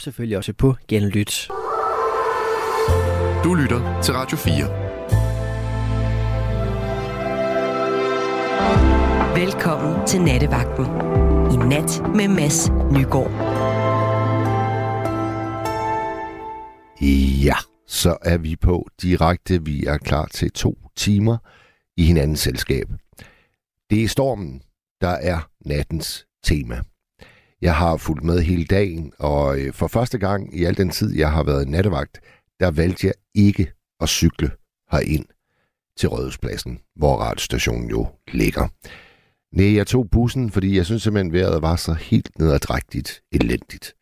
selvfølgelig også på Genlyt. Du lytter til Radio 4. Velkommen til Nattevagten. I nat med Mads Nygaard. Ja, så er vi på direkte. Vi er klar til to timer i hinandens selskab. Det er stormen, der er nattens tema. Jeg har fulgt med hele dagen, og øh, for første gang i al den tid, jeg har været nattevagt, der valgte jeg ikke at cykle herind til Rødhuspladsen, hvor radiostationen jo ligger. Nej, jeg tog bussen, fordi jeg synes simpelthen, vejret var så helt nedadrægtigt elendigt.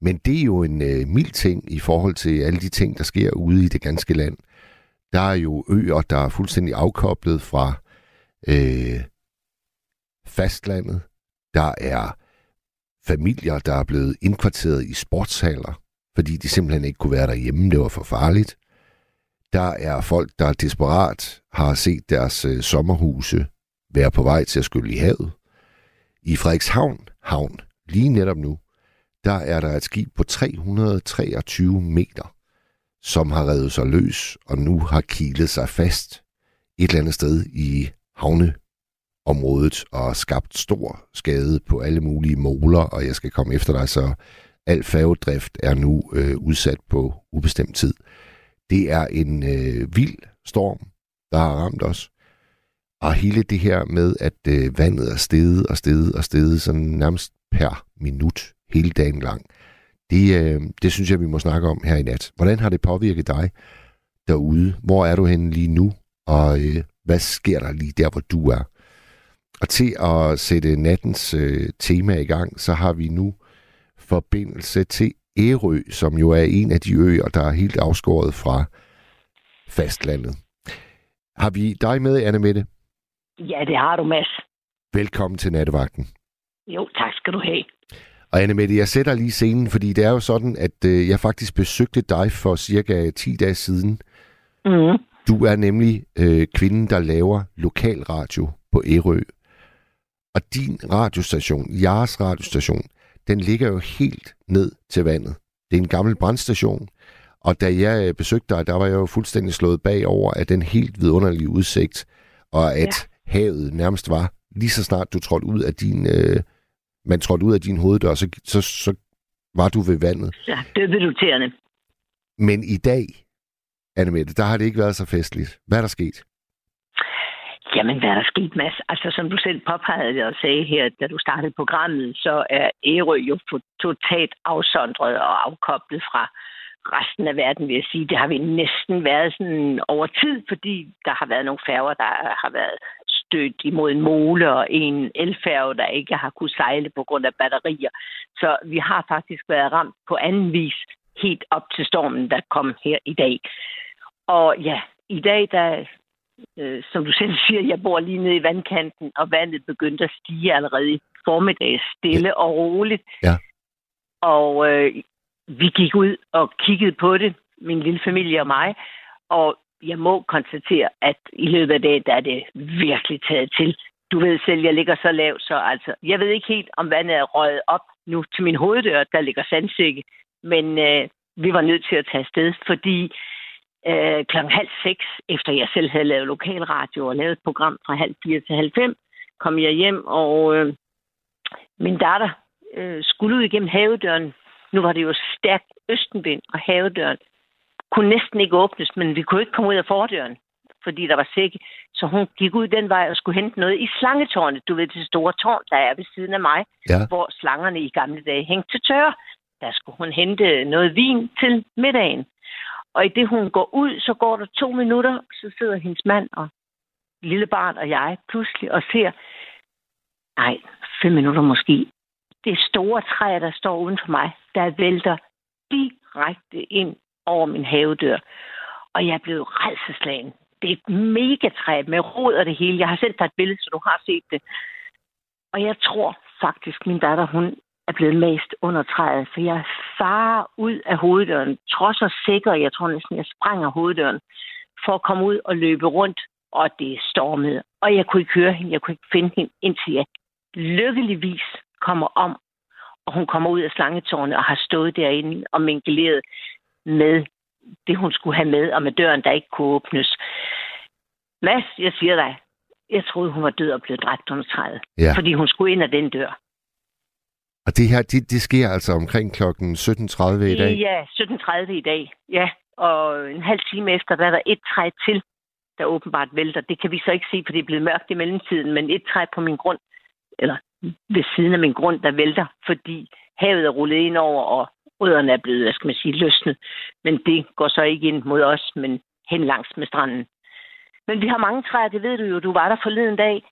Men det er jo en øh, mild ting i forhold til alle de ting, der sker ude i det ganske land. Der er jo øer, der er fuldstændig afkoblet fra øh, fastlandet. Der er familier, der er blevet indkvarteret i sportshaller, fordi de simpelthen ikke kunne være derhjemme. Det var for farligt. Der er folk, der desperat har set deres øh, sommerhuse være på vej til at skylle i havet. I Frederikshavn havn, lige netop nu, der er der et skib på 323 meter, som har revet sig løs og nu har kilet sig fast et eller andet sted i havne området og skabt stor skade på alle mulige måler, og jeg skal komme efter dig, så al færgedrift er nu øh, udsat på ubestemt tid. Det er en øh, vild storm, der har ramt os. Og hele det her med, at øh, vandet er steget og steget og steget sådan nærmest per minut hele dagen lang, det, øh, det synes jeg, vi må snakke om her i nat. Hvordan har det påvirket dig derude? Hvor er du henne lige nu? Og øh, hvad sker der lige der, hvor du er? Og til at sætte nattens øh, tema i gang, så har vi nu forbindelse til Ærø, som jo er en af de øer, der er helt afskåret fra fastlandet. Har vi dig med, Anne Mette? Ja, det har du, Mads. Velkommen til Nattevagten. Jo, tak skal du have. Og Anne Mette, jeg sætter lige scenen, fordi det er jo sådan, at øh, jeg faktisk besøgte dig for cirka 10 dage siden. Mm. Du er nemlig øh, kvinden, der laver lokalradio på Ærø. Og din radiostation, jeres radiostation, den ligger jo helt ned til vandet. Det er en gammel brandstation, og da jeg øh, besøgte dig, der var jeg jo fuldstændig slået bagover af den helt vidunderlige udsigt, og at ja. havet nærmest var, lige så snart du trådte ud af din, øh, man trådte ud af din hoveddør, så, så, så var du ved vandet. Ja, det er irriterende. Men i dag, Annemette, der har det ikke været så festligt. Hvad er der sket? Jamen, hvad er der sket, Mads? Altså, som du selv påpegede og sagde her, da du startede programmet, så er Ærø jo totalt afsondret og afkoblet fra resten af verden, vil jeg sige. Det har vi næsten været sådan over tid, fordi der har været nogle færger, der har været stødt imod en mole og en elfærge, der ikke har kunnet sejle på grund af batterier. Så vi har faktisk været ramt på anden vis helt op til stormen, der kom her i dag. Og ja, i dag, der øh, som du selv siger, jeg bor lige nede i vandkanten, og vandet begyndte at stige allerede i formiddag, stille ja. og roligt. Ja. Og øh, vi gik ud og kiggede på det, min lille familie og mig, og jeg må konstatere, at i løbet af dagen, der er det virkelig taget til. Du ved selv, jeg ligger så lavt, så altså, jeg ved ikke helt, om vandet er røget op nu til min hoveddør, der ligger sandsække, men øh, vi var nødt til at tage afsted, fordi øh, klokken halv seks, efter jeg selv havde lavet lokalradio og lavet et program fra halv fire til halv fem, kom jeg hjem, og øh, min datter øh, skulle ud igennem havedøren. Nu var det jo stærkt østenvind, og havedøren kunne næsten ikke åbnes, men vi kunne ikke komme ud af fordøren, fordi der var sække. Så hun gik ud den vej og skulle hente noget i slangetårnet. Du ved, det store tårn, der er ved siden af mig, ja. hvor slangerne i gamle dage hængte til tørre. Der skulle hun hente noget vin til middagen. Og i det hun går ud, så går der to minutter, så sidder hendes mand og lille barn og jeg pludselig og ser, nej, fem minutter måske, det store træ, der står uden for mig, der vælter direkte ind over min havedør. Og jeg er blevet redselslagen. Det er et megatræ med rod og det hele. Jeg har selv taget et billede, så du har set det. Og jeg tror faktisk, min datter, hun er blevet mest under træet, for jeg farer ud af hoveddøren, trods og sikker, jeg tror næsten, jeg sprænger hoveddøren, for at komme ud og løbe rundt, og det stormede. Og jeg kunne ikke høre hende, jeg kunne ikke finde hende, indtil jeg lykkeligvis kommer om og hun kommer ud af slangetårnet og har stået derinde og minkeleret med det, hun skulle have med, og med døren, der ikke kunne åbnes. Mads, jeg siger dig, jeg troede, hun var død og blev dræbt under træet. Ja. Fordi hun skulle ind ad den dør. Og det her, det, det sker altså omkring klokken 17.30 i dag? Ja, 17.30 i dag. Ja, og en halv time efter, der er der et træ til, der åbenbart vælter. Det kan vi så ikke se, for det er blevet mørkt i mellemtiden, men et træ på min grund, eller ved siden af min grund, der vælter, fordi havet er rullet ind over, og rødderne er blevet, hvad skal man sige, løsnet. Men det går så ikke ind mod os, men hen langs med stranden. Men vi har mange træer, det ved du jo. Du var der forleden dag,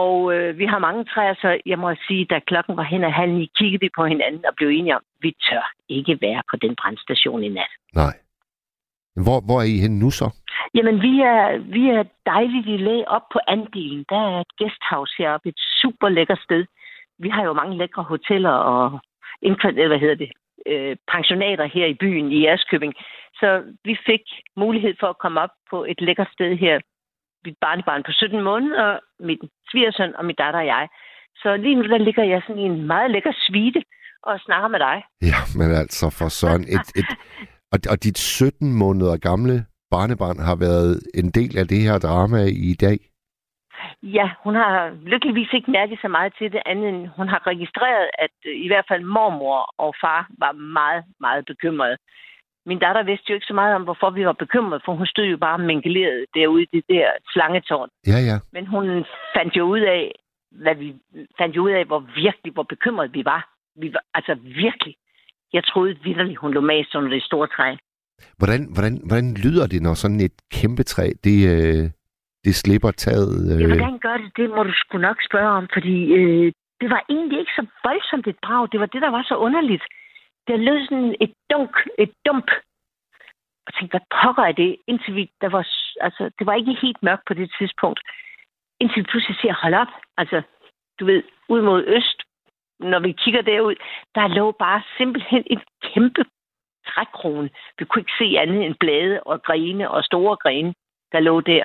og øh, vi har mange træer, så jeg må sige, da klokken var hen ad halv ni, kiggede vi på hinanden og blev enige om, vi tør ikke være på den brandstation i nat. Nej. Hvor, hvor er I henne nu så? Jamen, vi er, vi er dejligt i læge op på andelen. Der er et guesthouse heroppe, et super lækkert sted. Vi har jo mange lækre hoteller og indkvad- hvad hedder det, øh, pensionater her i byen i Ærskøbing. Så vi fik mulighed for at komme op på et lækkert sted her. Mit barnebarn på 17 måneder, mit svigersøn og min datter og jeg. Så lige nu der ligger jeg sådan i en meget lækker svite og snakker med dig. Ja, men altså for Søren, et, et, og, og dit 17 måneder gamle barnebarn har været en del af det her drama i dag? Ja, hun har lykkeligvis ikke mærket så meget til det, andet end hun har registreret, at øh, i hvert fald mormor og far var meget, meget bekymrede. Min datter vidste jo ikke så meget om, hvorfor vi var bekymrede, for hun stod jo bare mingeleret derude i det der slangetårn. Ja, ja. Men hun fandt jo ud af, hvad vi fandt jo ud af, hvor virkelig, hvor bekymrede vi var. Vi var altså virkelig. Jeg troede vidderligt, hun lå mast under det store træ. Hvordan, hvordan, hvordan lyder det, når sådan et kæmpe træ, det, øh, det slipper taget? Ja, Øh, hvordan gør det? Det må du sgu nok spørge om, fordi øh, det var egentlig ikke så voldsomt et brag. Det var det, der var så underligt. Der lød sådan et dunk, et dump. Og tænkte, hvad pokker er det? Indtil vi, der var, altså, det var ikke helt mørkt på det tidspunkt. Indtil vi pludselig siger, hold op. Altså, du ved, ud mod øst, når vi kigger derud, der lå bare simpelthen et kæmpe trækrone. Vi kunne ikke se andet end blade og grene og store grene, der lå der.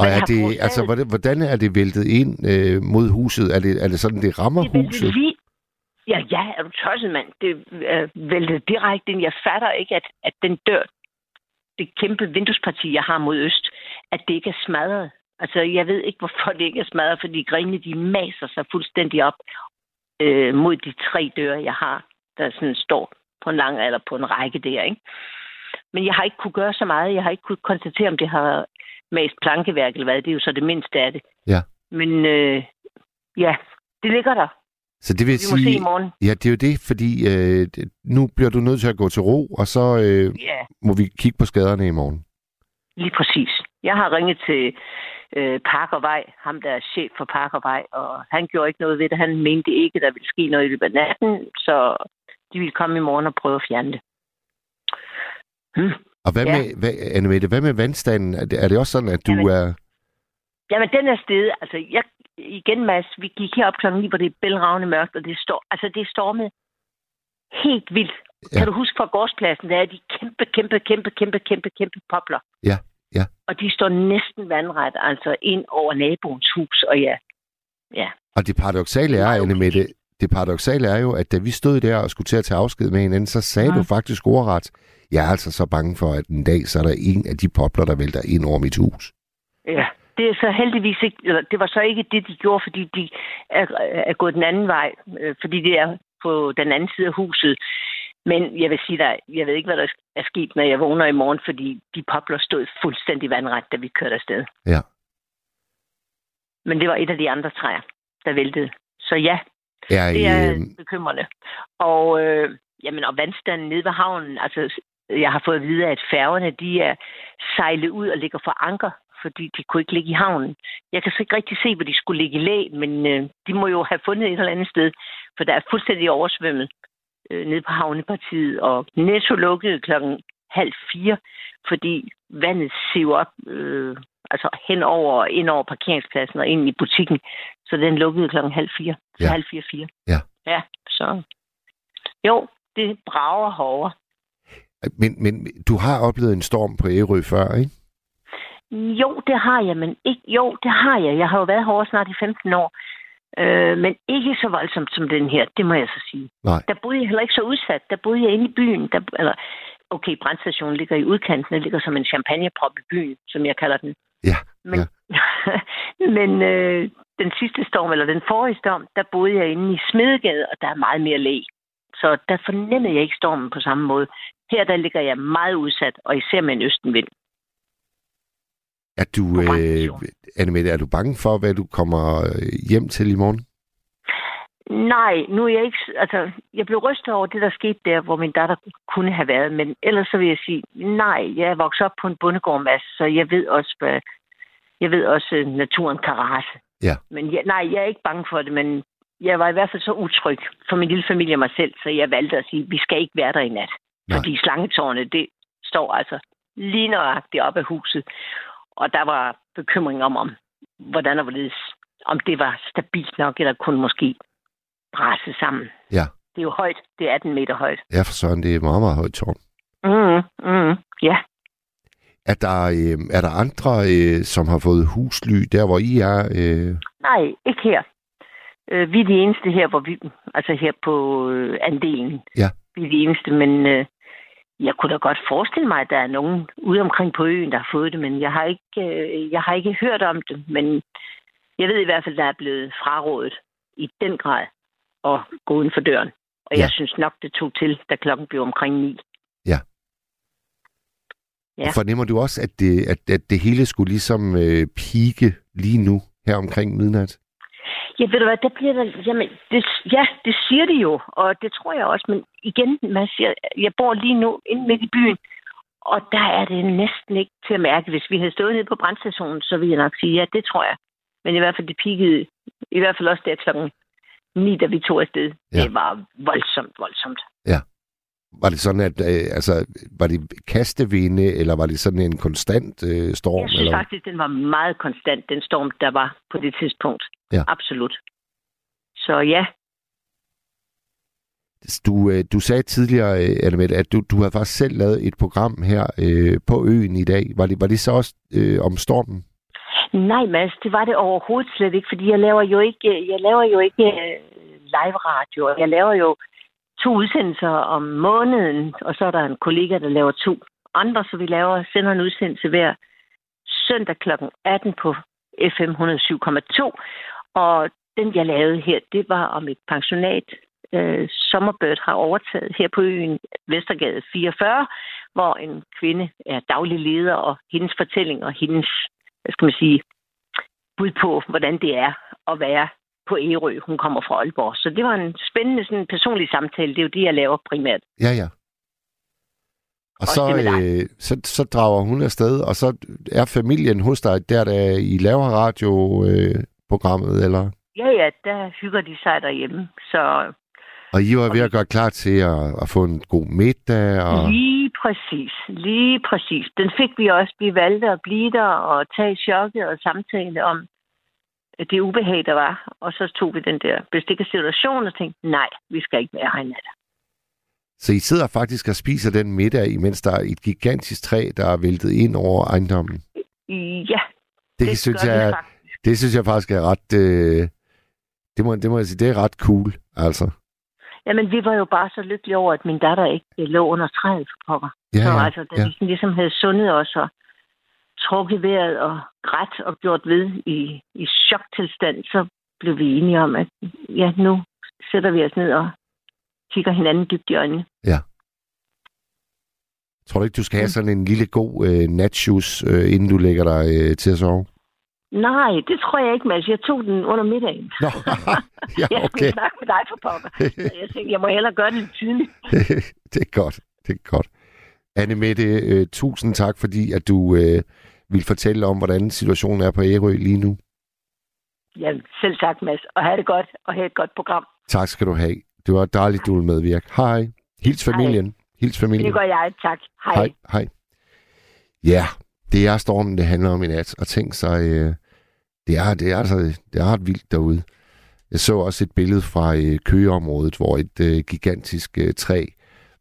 og er det, altså, hvordan, er det væltet ind øh, mod huset? Er det, er det sådan, det rammer Det huset? lige... Ja, ja, er du tosset, mand? Det øh, væltede direkte ind. Jeg fatter ikke, at, at den dør, det kæmpe vinduesparti, jeg har mod øst, at det ikke er smadret. Altså, jeg ved ikke, hvorfor det ikke er smadret, fordi grenene, de maser sig fuldstændig op øh, mod de tre døre, jeg har, der sådan står på en lang eller på en række der, ikke? Men jeg har ikke kunne gøre så meget. Jeg har ikke kunne konstatere, om det har mast plankeværk eller hvad. Det er jo så det mindste af det. Ja. Men øh, ja, det ligger der. Så det vil Vi sige, se i morgen. ja, det er jo det, fordi øh, nu bliver du nødt til at gå til ro, og så øh, Ja, må vi kigge på skaderne i morgen. lige præcis. Jeg har ringet til øh, Parkervej, ham der er chef for Parkervej, og han gjorde ikke noget ved det. Han mente ikke, der ville ske noget i løbet af natten, så de ville komme i morgen og prøve at fjerne det. Hmm. Og hvad Ja. med, hvad, Annemette, hvad med vandstanden? Er det, er det også sådan, at du Jamen, er... Jamen, den er stedet. Altså, jeg, igen, Mads, vi gik herop klokken 9, hvor det er bælragende mørkt, og det, står, altså, det stormet helt vildt. Ja. Ja. Kan du huske fra gårdspladsen, der er de kæmpe, kæmpe, kæmpe, kæmpe, kæmpe, kæmpe popler. Ja, ja. Og de står næsten vandret, altså ind over naboens hus, og ja, ja. Og det paradoxale er, Meget Annemette, det paradoxale er jo, at da vi stod der og skulle til at tage afsked med hinanden, så sagde Mhm. du faktisk ordret, jeg er altså så bange for, at en dag, så er der en af de popler, der vælter ind over mit hus. Ja, det er så heldigvis ikke, eller det var så ikke det, de gjorde, fordi de er, er gået den anden vej, øh, fordi det er på den anden side af huset. Men jeg vil sige dig, jeg ved ikke, hvad der er sket, når jeg vågner i morgen, fordi de popler stod fuldstændig vandret, da vi kørte afsted. Ja. Men det var et af de andre træer, der væltede. Så ja, I, det er øh, bekymrende. Og, øh, jamen, og vandstanden nede ved havnen, altså jeg har fået at vide, at færgerne, de er sejlet ud og ligger for anker, fordi de kunne ikke ligge i havnen. Jeg kan så ikke rigtig se, hvor de skulle ligge i læ, men øh, de må jo have fundet et eller andet sted, for der er fuldstændig oversvømmet øh, nede på havnepartiet, og Netto lukkede klokken halv fire, fordi vandet siver op, øh, altså hen over, ind over parkeringspladsen og ind i butikken, så den lukkede klokken halv fire. Ja. halv fire, fire. Ja. Ja, så... Jo, det brager hårdere. men, men du har oplevet en storm på Ærø før, ikke? Jo, det har jeg, men ikke... Jo, det har jeg. Jeg har jo været herovre snart i 15 år. Øh, men ikke så voldsomt som den her, det må jeg så sige. Nej. Der boede jeg heller ikke så udsat. Der boede jeg inde i byen. Der, eller, okay, brandstationen ligger i udkanten. Den ligger som en champagneprop i byen, som jeg kalder den. Ja, Men, ja. men øh, den sidste storm, eller den forrige storm, der boede jeg inde i Smedegade, og der er meget mere læ. Så der fornemmede jeg ikke stormen på samme måde. Her der ligger jeg meget udsat, og især med en østenvind. Er du, øh. Annemette, er du bange for, hvad du kommer øh, hjem til i morgen? Nej, nu er jeg ikke... Altså, jeg blev rystet over det, der skete der, hvor min datter kunne have været. Men ellers så vil jeg sige, nej, jeg er vokset op på en bondegård, så jeg ved også, hvad, jeg ved også, at naturen kan rase. Ja. Men jeg, nej, jeg er ikke bange for det, men jeg var i hvert fald så utryg for min lille familie og mig selv, så jeg valgte at sige, vi skal ikke være der i nat. Nej. Fordi slangetårnet, det står altså lige nøjagtigt op af huset. Og der var bekymring om, om hvordan og hvorledes, om det var stabilt nok, eller kunne måske brase sammen. Ja. Det er jo højt. Det er 18 meter højt. Ja, for sådan, det er et meget, meget højt tårn. Mm, mm, ja. Er der, øh, er der andre, øh, som har fået husly der, hvor I er? Øh... Nej, ikke her. Øh, vi er de eneste her, hvor vi, altså her på øh, andelen. Ja. Vi er de eneste, men øh, jeg kunne da godt forestille mig, at der er nogen ude omkring på øen, der har fået det, men jeg har ikke, øh, jeg har ikke hørt om det. Men jeg ved i hvert fald, der er blevet frarådet i den grad at gå uden for døren. Og Ja. jeg synes nok, det tog til, da klokken blev omkring ni. Ja. Og fornemmer du også, at det, at, at det hele skulle ligesom øh, pike lige nu, her omkring midnat? Ja, ved du hvad, der bliver der... Jamen, det, ja, det siger det jo, og det tror jeg også. Men igen, man siger, jeg bor lige nu inde midt i byen, og der er det næsten ikke til at mærke. Hvis vi havde stået nede på brandstationen, så ville jeg nok sige, ja, det tror jeg. Men i hvert fald, det pikkede, i hvert fald også der klokken 9, da vi tog afsted. Ja. Det var voldsomt, voldsomt. Var det sådan, at øh, altså, var det kastevinde, eller var det sådan en konstant øh, storm? Jeg synes eller? faktisk, den var meget konstant, den storm, der var på det tidspunkt. Ja. Absolut. Så ja, Du, øh, du sagde tidligere, øh, Annemette, at du, du havde faktisk selv lavet et program her øh, på øen i dag. Var det, var det så også øh, om stormen? Nej, Mads, det var det overhovedet slet ikke, fordi jeg laver jo ikke, jeg laver jo ikke øh, live radio. Jeg laver jo to udsendelser om måneden, og så er der en kollega, der laver to andre, så vi laver, sender en udsendelse hver søndag kl. 18 på FM 107,2. Og den, jeg lavede her, det var om et pensionat, øh, Sommerbird har overtaget her på øen Vestergade 44, hvor en kvinde er daglig leder, og hendes fortælling og hendes, hvad skal man sige, bud på, hvordan det er at være på Ærø. Hun kommer fra Aalborg. Så det var en spændende sådan, personlig samtale. Det er jo det, jeg laver primært. Ja, ja. Og Også så, øh, så, så drager hun afsted, og så er familien hos dig, der da I laver radioprogrammet, øh, eller? Ja, ja, der hygger de sig derhjemme. Så Og I var ved at gøre klar til at, at få en god middag, og... lige præcis, lige præcis. Den fik vi også. Vi valgte at blive der og tage chokket og samtale om det ubehag, der var. Og så tog vi den der bestikkede situation og tænkte, nej, vi skal ikke være her i nat. Så I sidder faktisk og spiser den middag, imens der er et gigantisk træ, der er væltet ind over ejendommen. Ja, Det, det synes jeg, faktisk. det synes jeg faktisk er ret... Øh, det, må, det må jeg sige, det er ret cool, altså. Jamen, vi var jo bare så lykkelige over, at min datter ikke lå under træet for pokker. Ja, så ja, altså, da ja. vi ligesom havde sundet os og trukket vejret og grædt og gjort ved i, i choktilstand, så blev vi enige om, at ja, nu sætter vi os ned og kigger hinanden dybt i øjnene. Tror du ikke, du skal Mm. have sådan en lille god øh, natjus, øh, inden du lægger dig øh, til at sove? Nej, det tror jeg ikke, Mads. Jeg tog den under middagen. Nå, ja, Jeg okay. skulle snakke med dig for pokker. Jeg tænkte, jeg må hellere gøre det tidligt. det er godt, det er godt. Anne Mette, øh, tusind tak, fordi at du øh, vil fortælle om, hvordan situationen er på Ærø lige nu. Ja, selv tak, Mads. Og have det godt, og have et godt program. Tak skal du have. Det var dejligt, du vil medvirke. Hej. Hils familien. Hils familien. Det gør jeg. Tak. Hej. Hej. Hej. Ja, det er stormen, det handler om i nat. Og tænk sig, øh, det, er, det, er, altså, det er ret vildt derude. Jeg så også et billede fra øh, køgeområdet, hvor et øh, gigantisk øh, træ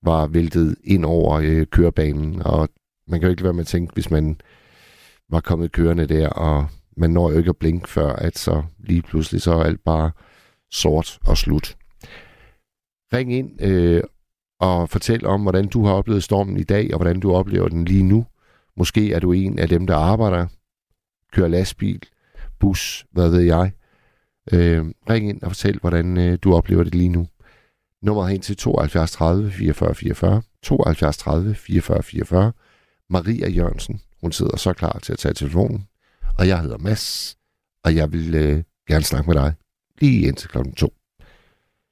var væltet ind over øh, kørebanen. Og man kan jo ikke lade være med at tænke, hvis man var kommet kørende der, og man når jo ikke at blinke før, at så lige pludselig så er alt bare sort og slut. Ring ind øh, og fortæl om, hvordan du har oplevet stormen i dag, og hvordan du oplever den lige nu. Måske er du en af dem, der arbejder, kører lastbil, bus, hvad ved jeg. Øh, ring ind og fortæl, hvordan øh, du oplever det lige nu. Nummer hen til 72 30 44 44. 72 30 44 44. Maria Jørgensen, hun sidder så klar til at tage telefonen. Og jeg hedder Mads, og jeg vil øh, gerne snakke med dig lige indtil klokken to.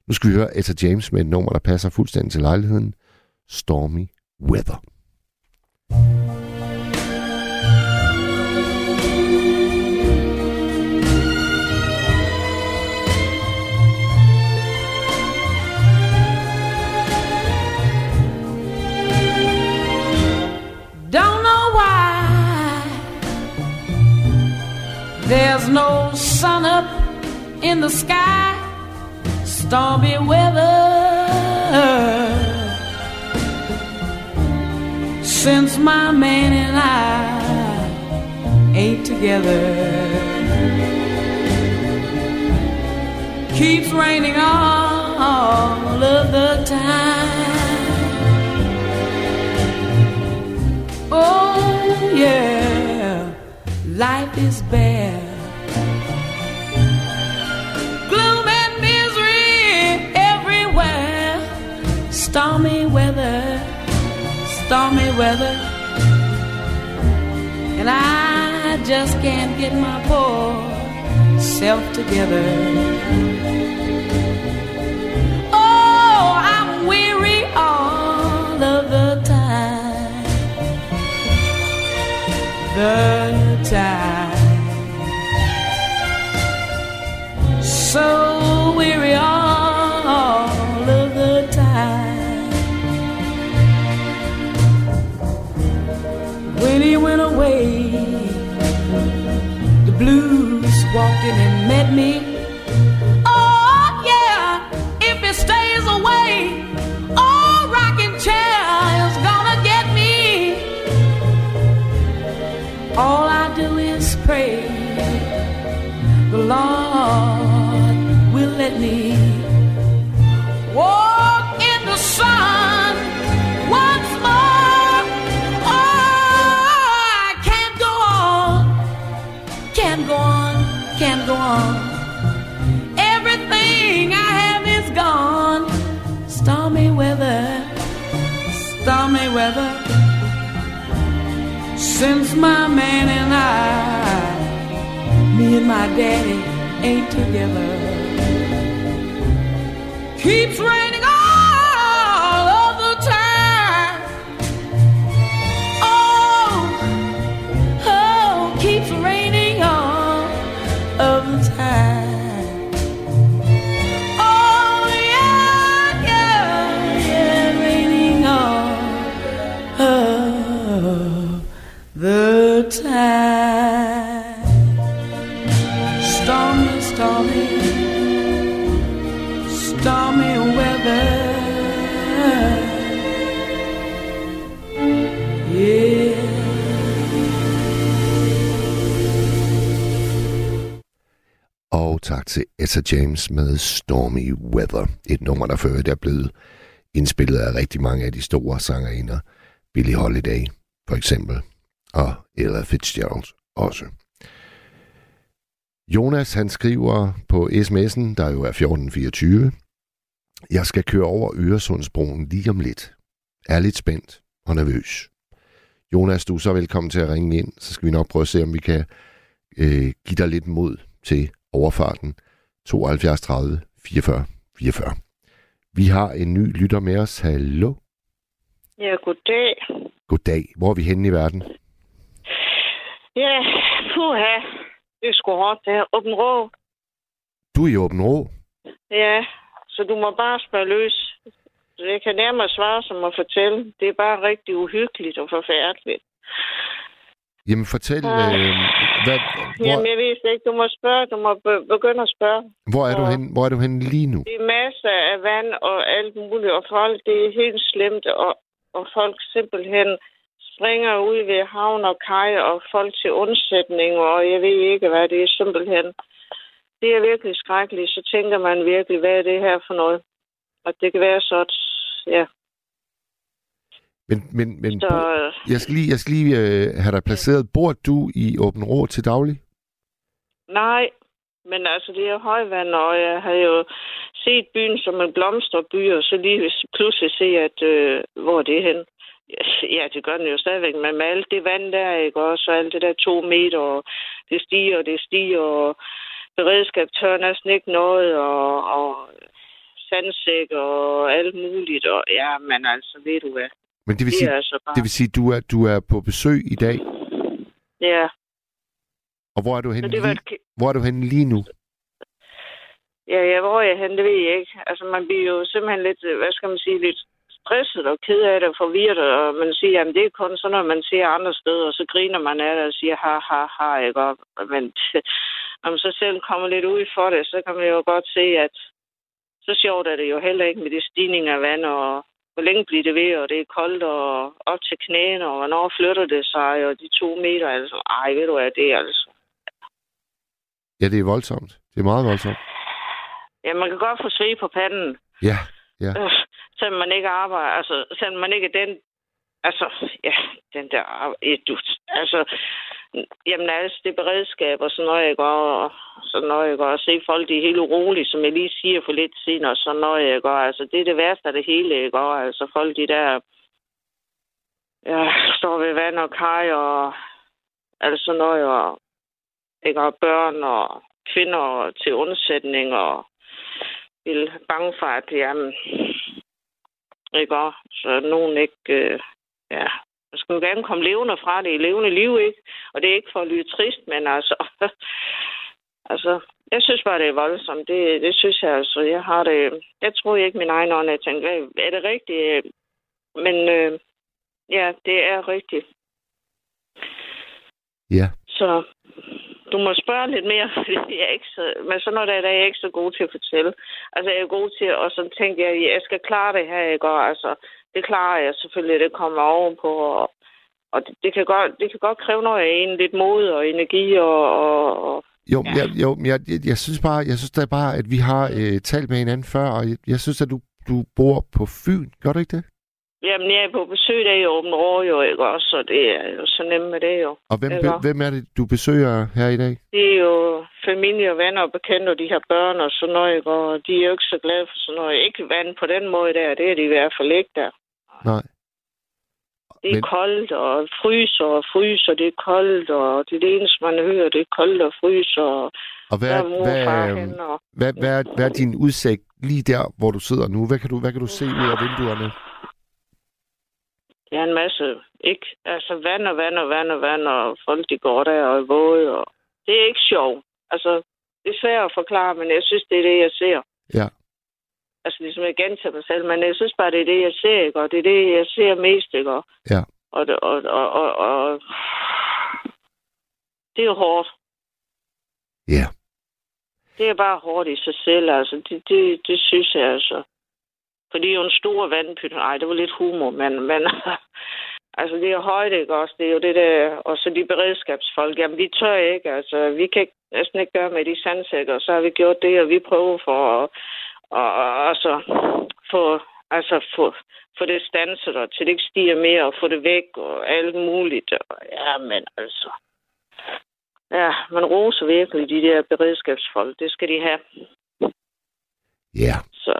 Nu skal vi høre Etta James med et nummer, der passer fuldstændig til lejligheden. Stormy Weather. Don't there's no sun up in the sky, stormy weather. Since my man and I ain't together, keeps raining all of the time. Oh, yeah, life is bare. Gloom and misery everywhere. Stormy weather, stormy weather. And I just can't get my poor self together. Oh, I'm weary all of the time the time. So weary all of the time. When he went away, the blues walked in and met me. Pray the Lord will let me walk in the sun once more. Oh, I can't go on, can't go on, can't go on. Everything I have is gone. Stormy weather, stormy weather since my man and I, me and my daddy ain't together. Keeps raining tak til Etta James med Stormy Weather. Et nummer, der før er blevet indspillet af rigtig mange af de store sangerinder. Billie Holiday, for eksempel. Og Ella Fitzgerald også. Jonas, han skriver på sms'en, der jo er 1424. Jeg skal køre over Øresundsbroen lige om lidt. Er lidt spændt og nervøs. Jonas, du er så velkommen til at ringe ind. Så skal vi nok prøve at se, om vi kan øh, give dig lidt mod til overfarten 72 30 44 44. Vi har en ny lytter med os. Hallo. Ja, goddag. Goddag. Hvor er vi henne i verden? Ja, puha. Det er sgu hårdt, det her. Åben rå. Du er i Åben Rå. Ja, så du må bare spørge løs. Jeg kan nærmere svare som at fortælle. Det er bare rigtig uhyggeligt og forfærdeligt. Jamen fortæl, Ah. øh, hvad, Jamen, hvor, jeg ved slet ikke. Du må spørge. Du må be- begynde at spørge. hvor, er du hen, hvor er du henne lige nu? Det er masser af vand og alt muligt. Og folk, det er helt slemt. Og, og folk simpelthen ringer ud ved havn og kaj og folk til undsætning, og jeg ved ikke, hvad det er simpelthen. Det er virkelig skrækkeligt. Så tænker man virkelig, hvad er det her for noget? Og det kan være så, ja. Men, men, men Så, Bo, jeg skal lige, jeg skal lige øh, have dig placeret. Bor du i Åben Rå til daglig? nej, men altså, det er højvand, og jeg har jo set byen som en blomsterby, og så lige pludselig se, at øh, hvor er det hen? Ja, det gør den jo stadigvæk, men med alt det vand der, ikke også, og alt det der to meter, og det stiger, og det stiger, og beredskab tør næsten ikke noget, og, og sandsæk og alt muligt, og ja, men altså, ved du hvad, Men det vil det sige, altså bare, det vil sige du, er, du er på besøg i dag, ja, og hvor er du henne, det var lige, et, hvor er du henne lige nu? Ja, ja, hvor er jeg hen, det ved jeg ikke. Altså, man bliver jo simpelthen lidt, øh, hvad skal man sige, lidt stresset og ked af det og forvirret, og man siger, jamen det er kun sådan, når man ser andre steder, og så griner man af det og siger, ha, ha, ha, ikke? Og, men når man så selv kommer lidt ud for det, så kan man jo godt se, at så sjovt er det jo heller ikke med de stigninger af vand, og hvor længe bliver det ved, og det er koldt, og op til knæene, og hvornår flytter det sig, og de to meter, altså, ej, ved du hvad, det er altså, Ja, det er voldsomt. Det er meget voldsomt. ja, man kan godt få sved på panden, Ja, ja. Øh, selvom man ikke arbejder, altså, selvom man ikke er den, altså, ja, den der, du, altså, jamen, altså, det er beredskab og sådan noget, ikke, og sådan noget, ikke, og se folk, de er helt urolige, som jeg lige siger for lidt siden, og sådan noget, ikke, og altså, det er det værste af det hele, ikke, og altså, folk, de der, ja, står ved vand og kaj, og altså sådan noget, og, ikke, og børn og kvinder til undsætning, og vil bange for, at jamen, ikke? Også? Så nogen ikke, øh, ja, man skal jo gerne komme levende fra det i levende liv, ikke? Og det er ikke for at lyde trist, men altså, altså, jeg synes bare, det er voldsomt. Det, det synes jeg altså. Jeg har det, jeg tror ikke min egen ånd, jeg hvad- er det rigtigt? Men øh, ja, det er rigtigt. Ja. Så du må spørge lidt mere, fordi jeg er ikke så, men sådan noget der, der er jeg ikke så god til at fortælle. Altså, jeg er god til, og så tænkte jeg, jeg skal klare det her, ikke? Og altså, det klarer jeg selvfølgelig, det kommer ovenpå, og, og det, det, kan godt, det kan godt kræve noget af en, lidt mod og energi, og, og, og Jo, Ja. jeg, jo jeg, jeg, jeg synes bare, jeg synes da bare, at vi har øh, talt med hinanden før, og jeg, jeg synes, at du, du bor på Fyn. Gør du ikke det? Jamen, jeg er på besøg der i Åben Rå, jo, ikke også? Så det er jo så nemt med det, jo. Og hvem, Ikke? hvem, er det, du besøger her i dag? Det er jo familie og venner og bekendte, og de har børn og sådan noget, ikke? og de er jo ikke så glade for sådan noget. Ikke vand på den måde der, det er de i hvert fald ikke der. Nej. Det er Men- koldt og fryser og fryser, det er koldt, og det er det eneste, man hører, det er koldt og fryser, og Og hvad, er- mor og far hvad, hen, og hvad, hvad, er- hvad er din udsigt lige der, hvor du sidder nu? Hvad kan du, hvad kan du se ud af vinduerne? Det er en masse, ikke? Altså vand og vand og vand og vand, og folk de går der og er våde, og det er ikke sjovt. Altså, det er svært at forklare, men jeg synes, det er det, jeg ser. Ja. Altså, ligesom jeg gentager mig selv, men jeg synes bare, det er det, jeg ser, ikke? Og det er det, jeg ser mest, ikke? Og, Ja. og, det- og, og, og, og, det er jo hårdt. Ja. Det er bare hårdt i sig selv, altså. Det, det, det synes jeg, altså. For det er jo en stor vandpyt. Nej, det var lidt humor, men, men altså, det er højt, ikke også? Det er jo det der, og så de beredskabsfolk. Jamen, vi tør ikke, altså. Vi kan ikke, næsten ikke gøre med de sandsækker, så har vi gjort det, og vi prøver for at og, og, altså, få, altså, få, få det stanset, og til det ikke stiger mere, og få det væk, og alt muligt. Og, ja, men altså... Ja, man roser virkelig de der beredskabsfolk. Det skal de have. Ja. Så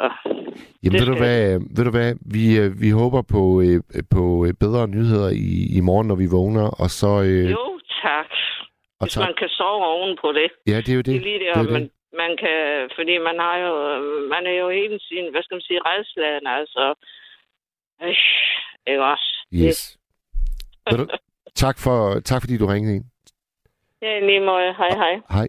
Jamen, Det ved du, hvad, ved du hvad, vi, øh, vi håber på, øh, på øh, bedre nyheder i, i morgen, når vi vågner, og så... Øh, jo, tak. og Hvis tak. man kan sove oven på det. Ja, det er jo Det det. er lige det, er der, man, det. man kan... Fordi man har jo... Man er jo hele tiden, hvad skal man sige, redslagen, altså... Øh, ikke også? Yes. Ved du, tak, for, tak fordi du ringede ind. Ja, lige måde. Hej, hej. Hej.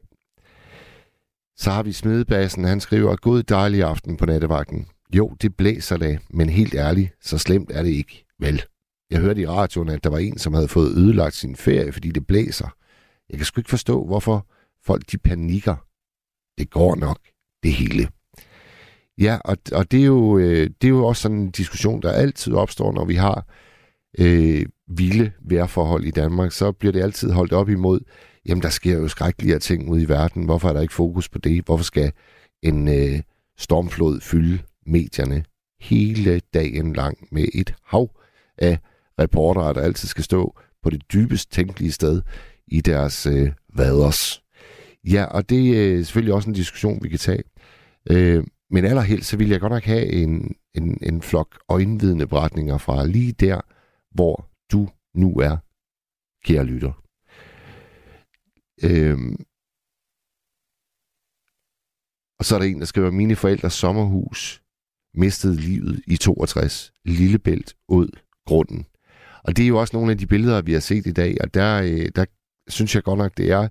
Så har vi smedebassen. Han skriver, god dejlig aften på nattevagten. Jo, det blæser da, men helt ærligt, så slemt er det ikke. Vel, jeg hørte i radioen, at der var en, som havde fået ødelagt sin ferie, fordi det blæser. Jeg kan sgu ikke forstå, hvorfor folk de panikker. Det går nok, det hele. Ja, og, og det, er jo, øh, det er jo også sådan en diskussion, der altid opstår, når vi har øh, vilde vejrforhold i Danmark, så bliver det altid holdt op imod, jamen der sker jo skrækkeligere ting ude i verden. Hvorfor er der ikke fokus på det? Hvorfor skal en øh, stormflod fylde medierne hele dagen lang med et hav af reportere, der altid skal stå på det dybest tænkelige sted i deres øh, vaders. Ja, og det øh, er selvfølgelig også en diskussion, vi kan tage. Øh, men allerhelst, så vil jeg godt nok have en, en, en flok øjenvidende beretninger fra lige der, hvor du nu er, kære lytter. Øhm. Og så er der en, der skriver, mine forældres sommerhus mistede livet i 62. Lillebælt ud grunden. Og det er jo også nogle af de billeder, vi har set i dag, og der, øh, der synes jeg godt nok, det er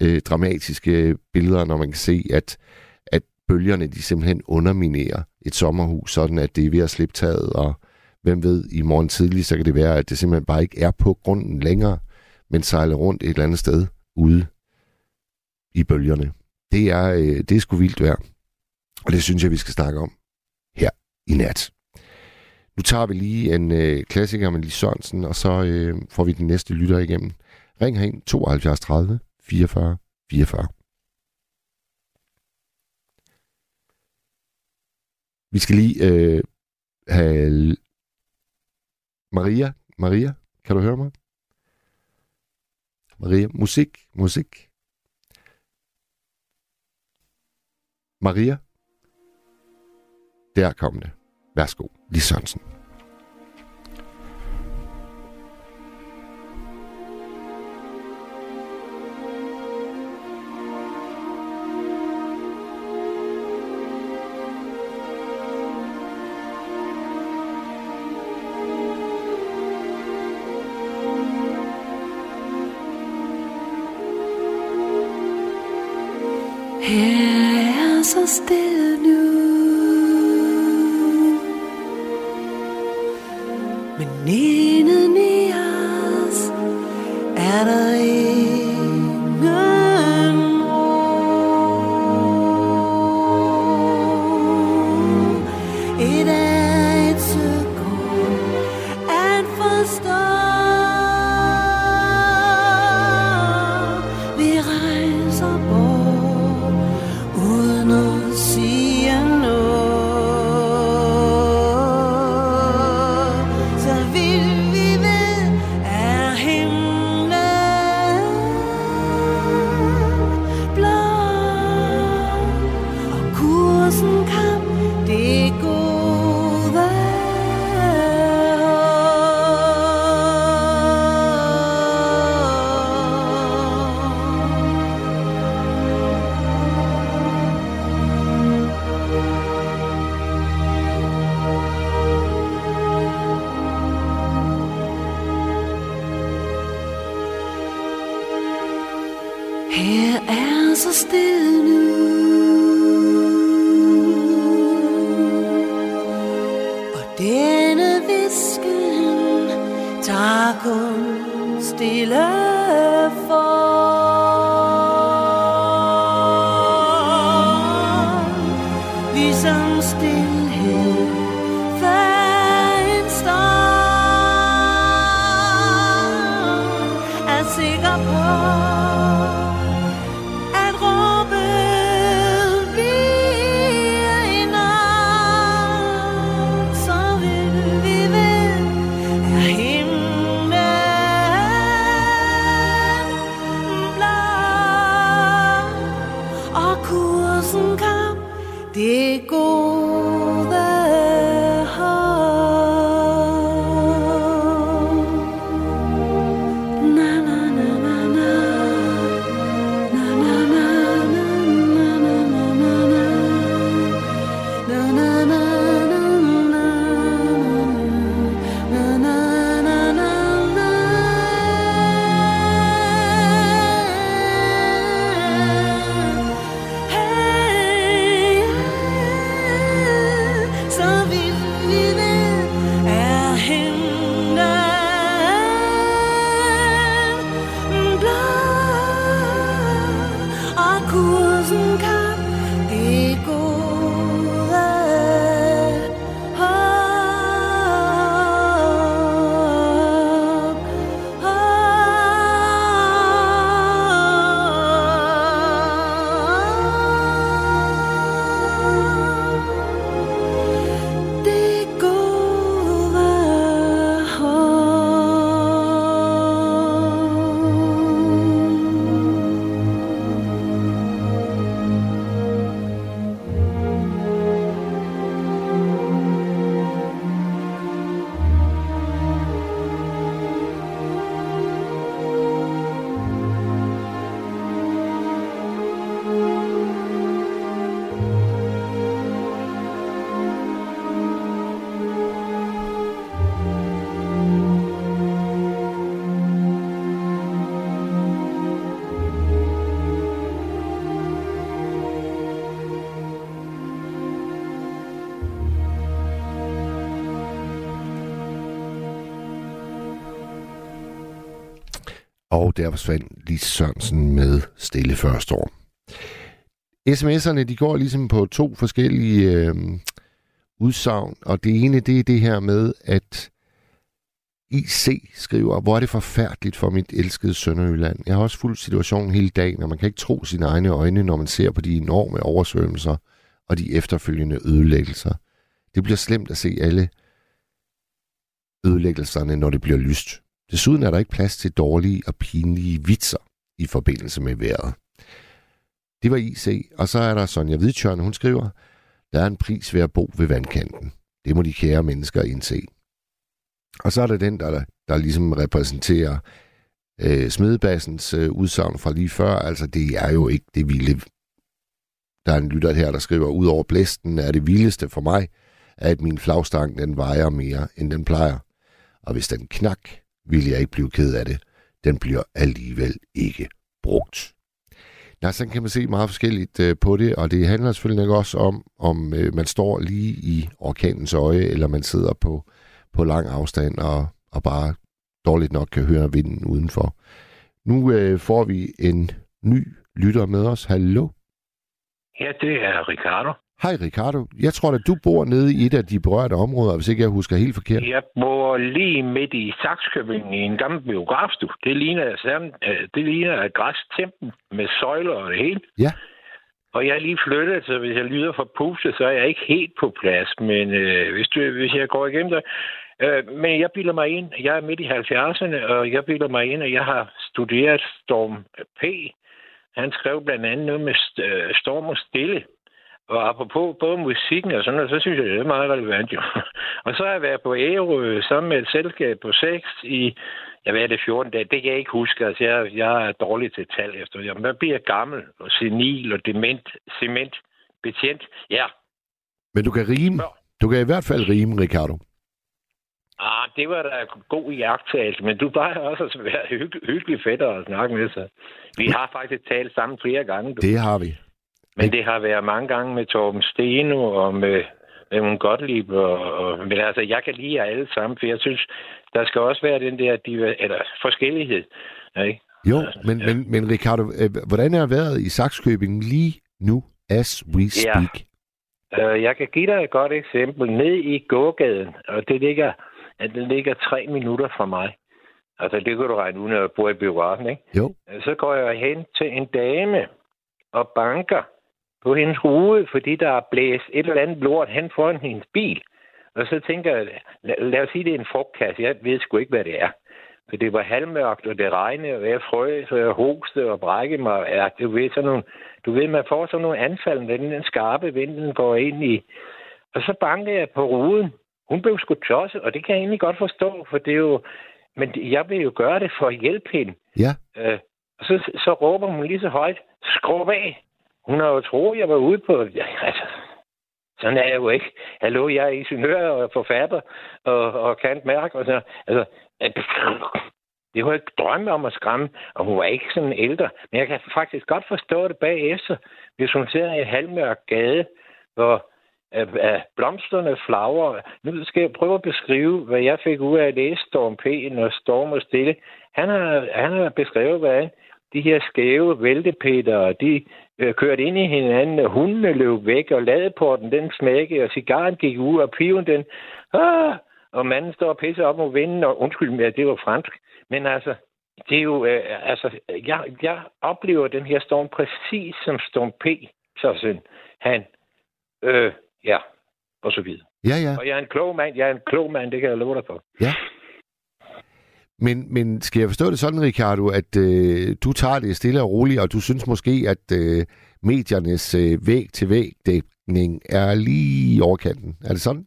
øh, dramatiske billeder, når man kan se, at, at bølgerne de simpelthen underminerer et sommerhus, sådan at det er ved at slippe taget, og hvem ved, i morgen tidlig, så kan det være, at det simpelthen bare ikke er på grunden længere, men sejler rundt et eller andet sted ude i bølgerne. Det er, øh, det er sgu vildt værd. Og det synes jeg, vi skal snakke om her i nat. Nu tager vi lige en øh, klassiker med Lis Sørensen, og så øh, får vi den næste lytter igennem. Ring herind 72 30 44 44. Vi skal lige øh, have Maria. Maria, kan du høre mig? Maria, musik, musik. Maria. Der kom det. Værsgo, Lis Sørensen. Og der forsvandt Lis Sørensen med Stille før År. SMS'erne, de går ligesom på to forskellige øh, udsagn, og det ene, det er det her med, at IC skriver, hvor er det forfærdeligt for mit elskede Sønderjylland. Jeg har også fulgt situationen hele dagen, og man kan ikke tro sine egne øjne, når man ser på de enorme oversvømmelser og de efterfølgende ødelæggelser. Det bliver slemt at se alle ødelæggelserne, når det bliver lyst. Desuden er der ikke plads til dårlige og pinlige vitser i forbindelse med vejret. Det var IC, og så er der Sonja Hvidtjørn, hun skriver, der er en pris ved at bo ved vandkanten. Det må de kære mennesker indse. Og så er der den, der, der ligesom repræsenterer øh, Smedebassens øh, udsagn fra lige før. Altså, det er jo ikke det vilde. Der er en lytter her, der skriver, ud over blæsten er det vildeste for mig, at min flagstang den vejer mere, end den plejer. Og hvis den knak, vil jeg ikke blive ked af det. Den bliver alligevel ikke brugt. Nej, så kan man se meget forskelligt øh, på det, og det handler selvfølgelig ikke også om, om øh, man står lige i orkanens øje, eller man sidder på, på lang afstand og, og bare dårligt nok kan høre vinden udenfor. Nu øh, får vi en ny lytter med os. Hallo? Ja, det er Ricardo. Hej Ricardo. Jeg tror at du bor nede i et af de berørte områder, hvis ikke jeg husker helt forkert. Jeg bor lige midt i Saxkøbing i en gammel biografstue. Det ligner, øh, det ligner et græstempel med søjler og det hele. Ja. Og jeg er lige flyttet, så hvis jeg lyder for pustet, så er jeg ikke helt på plads. Men øh, hvis, du, hvis jeg går igennem det... Øh, men jeg bilder mig ind, jeg er midt i 70'erne, og jeg bilder mig ind, at jeg har studeret Storm P. Han skrev blandt andet noget med øh, Storm og Stille. Og apropos både musikken og sådan noget, så synes jeg, det er meget relevant jo. og så har jeg været på Ærø sammen med et selskab på 6 i, jeg ved det, 14 dage. Det kan jeg ikke huske. Altså, jeg, jeg er dårlig til tal efter. Jeg man bliver gammel og senil og dement, cement, betjent. Ja. Men du kan rime. Du kan i hvert fald rime, Ricardo. Ah, det var da god jagttagelse, men du plejer også at være hygge, hyggelig fedt at snakke med sig. Vi har faktisk talt sammen flere gange. Du. Det har vi. Men det har været mange gange med Torben Steno og med Raymond Gottlieb. Og, og, men altså, jeg kan lide jer alle sammen, for jeg synes, der skal også være den der eller forskellighed. Ikke? Jo, men, ja. men, men Ricardo, øh, hvordan er vejret i Saxkøbing lige nu, as we speak? Ja. Uh, jeg kan give dig et godt eksempel. Ned i gågaden, og det ligger, det ligger tre minutter fra mig. Altså, det kan du regne ud, når jeg bor i biografen, ikke? Jo. Så går jeg hen til en dame og banker på hendes hoved, fordi der er blæst et eller andet lort hen foran hendes bil. Og så tænker jeg, lad, lad os sige, det er en frugtkasse. Jeg ved sgu ikke, hvad det er. For det var halvmørkt, og det regnede, og jeg frøs, og jeg hoste og brække mig. Ja, du ved, sådan nogle, du ved, man får sådan nogle anfald, når den skarpe vind, den går ind i. Og så bankede jeg på ruden. Hun blev sgu tosset, og det kan jeg egentlig godt forstå, for det er jo... Men jeg vil jo gøre det for at hjælpe hende. Ja. Øh, og så, så råber hun lige så højt, skru af. Hun har jo troet, jeg var ude på... Ja, altså, sådan er jeg jo ikke. Hallo, jeg er ingeniør og forfatter og, og kan mærke. Og så, altså, det var ikke drømme om at skræmme, og hun var ikke sådan ældre. Men jeg kan faktisk godt forstå det bagefter, hvis hun ser i halvmørk gade, hvor af blomsterne flagrer. Nu skal jeg prøve at beskrive, hvad jeg fik ud af at læse Storm P. når Storm og Stille. Han har, han har beskrevet, hvad de her skæve væltepeter, de øh, kørte ind i hinanden, og hundene løb væk, og ladeporten den smækkede, og cigaren gik ud, og piven den, ah, og manden står og pisser op mod vinden, og undskyld mig, det var fransk. Men altså, det er jo, øh, altså, jeg, jeg oplever den her storm præcis som Storm P. Så sådan, han, øh, ja, og så videre. Ja, ja. Og jeg er en klog mand, jeg er en klog mand, det kan jeg love dig for. Ja. Men, men skal jeg forstå det sådan, Ricardo, at øh, du tager det stille og roligt, og du synes måske, at øh, mediernes øh, væg-til-væg-dækning er lige i overkanten? Er det sådan?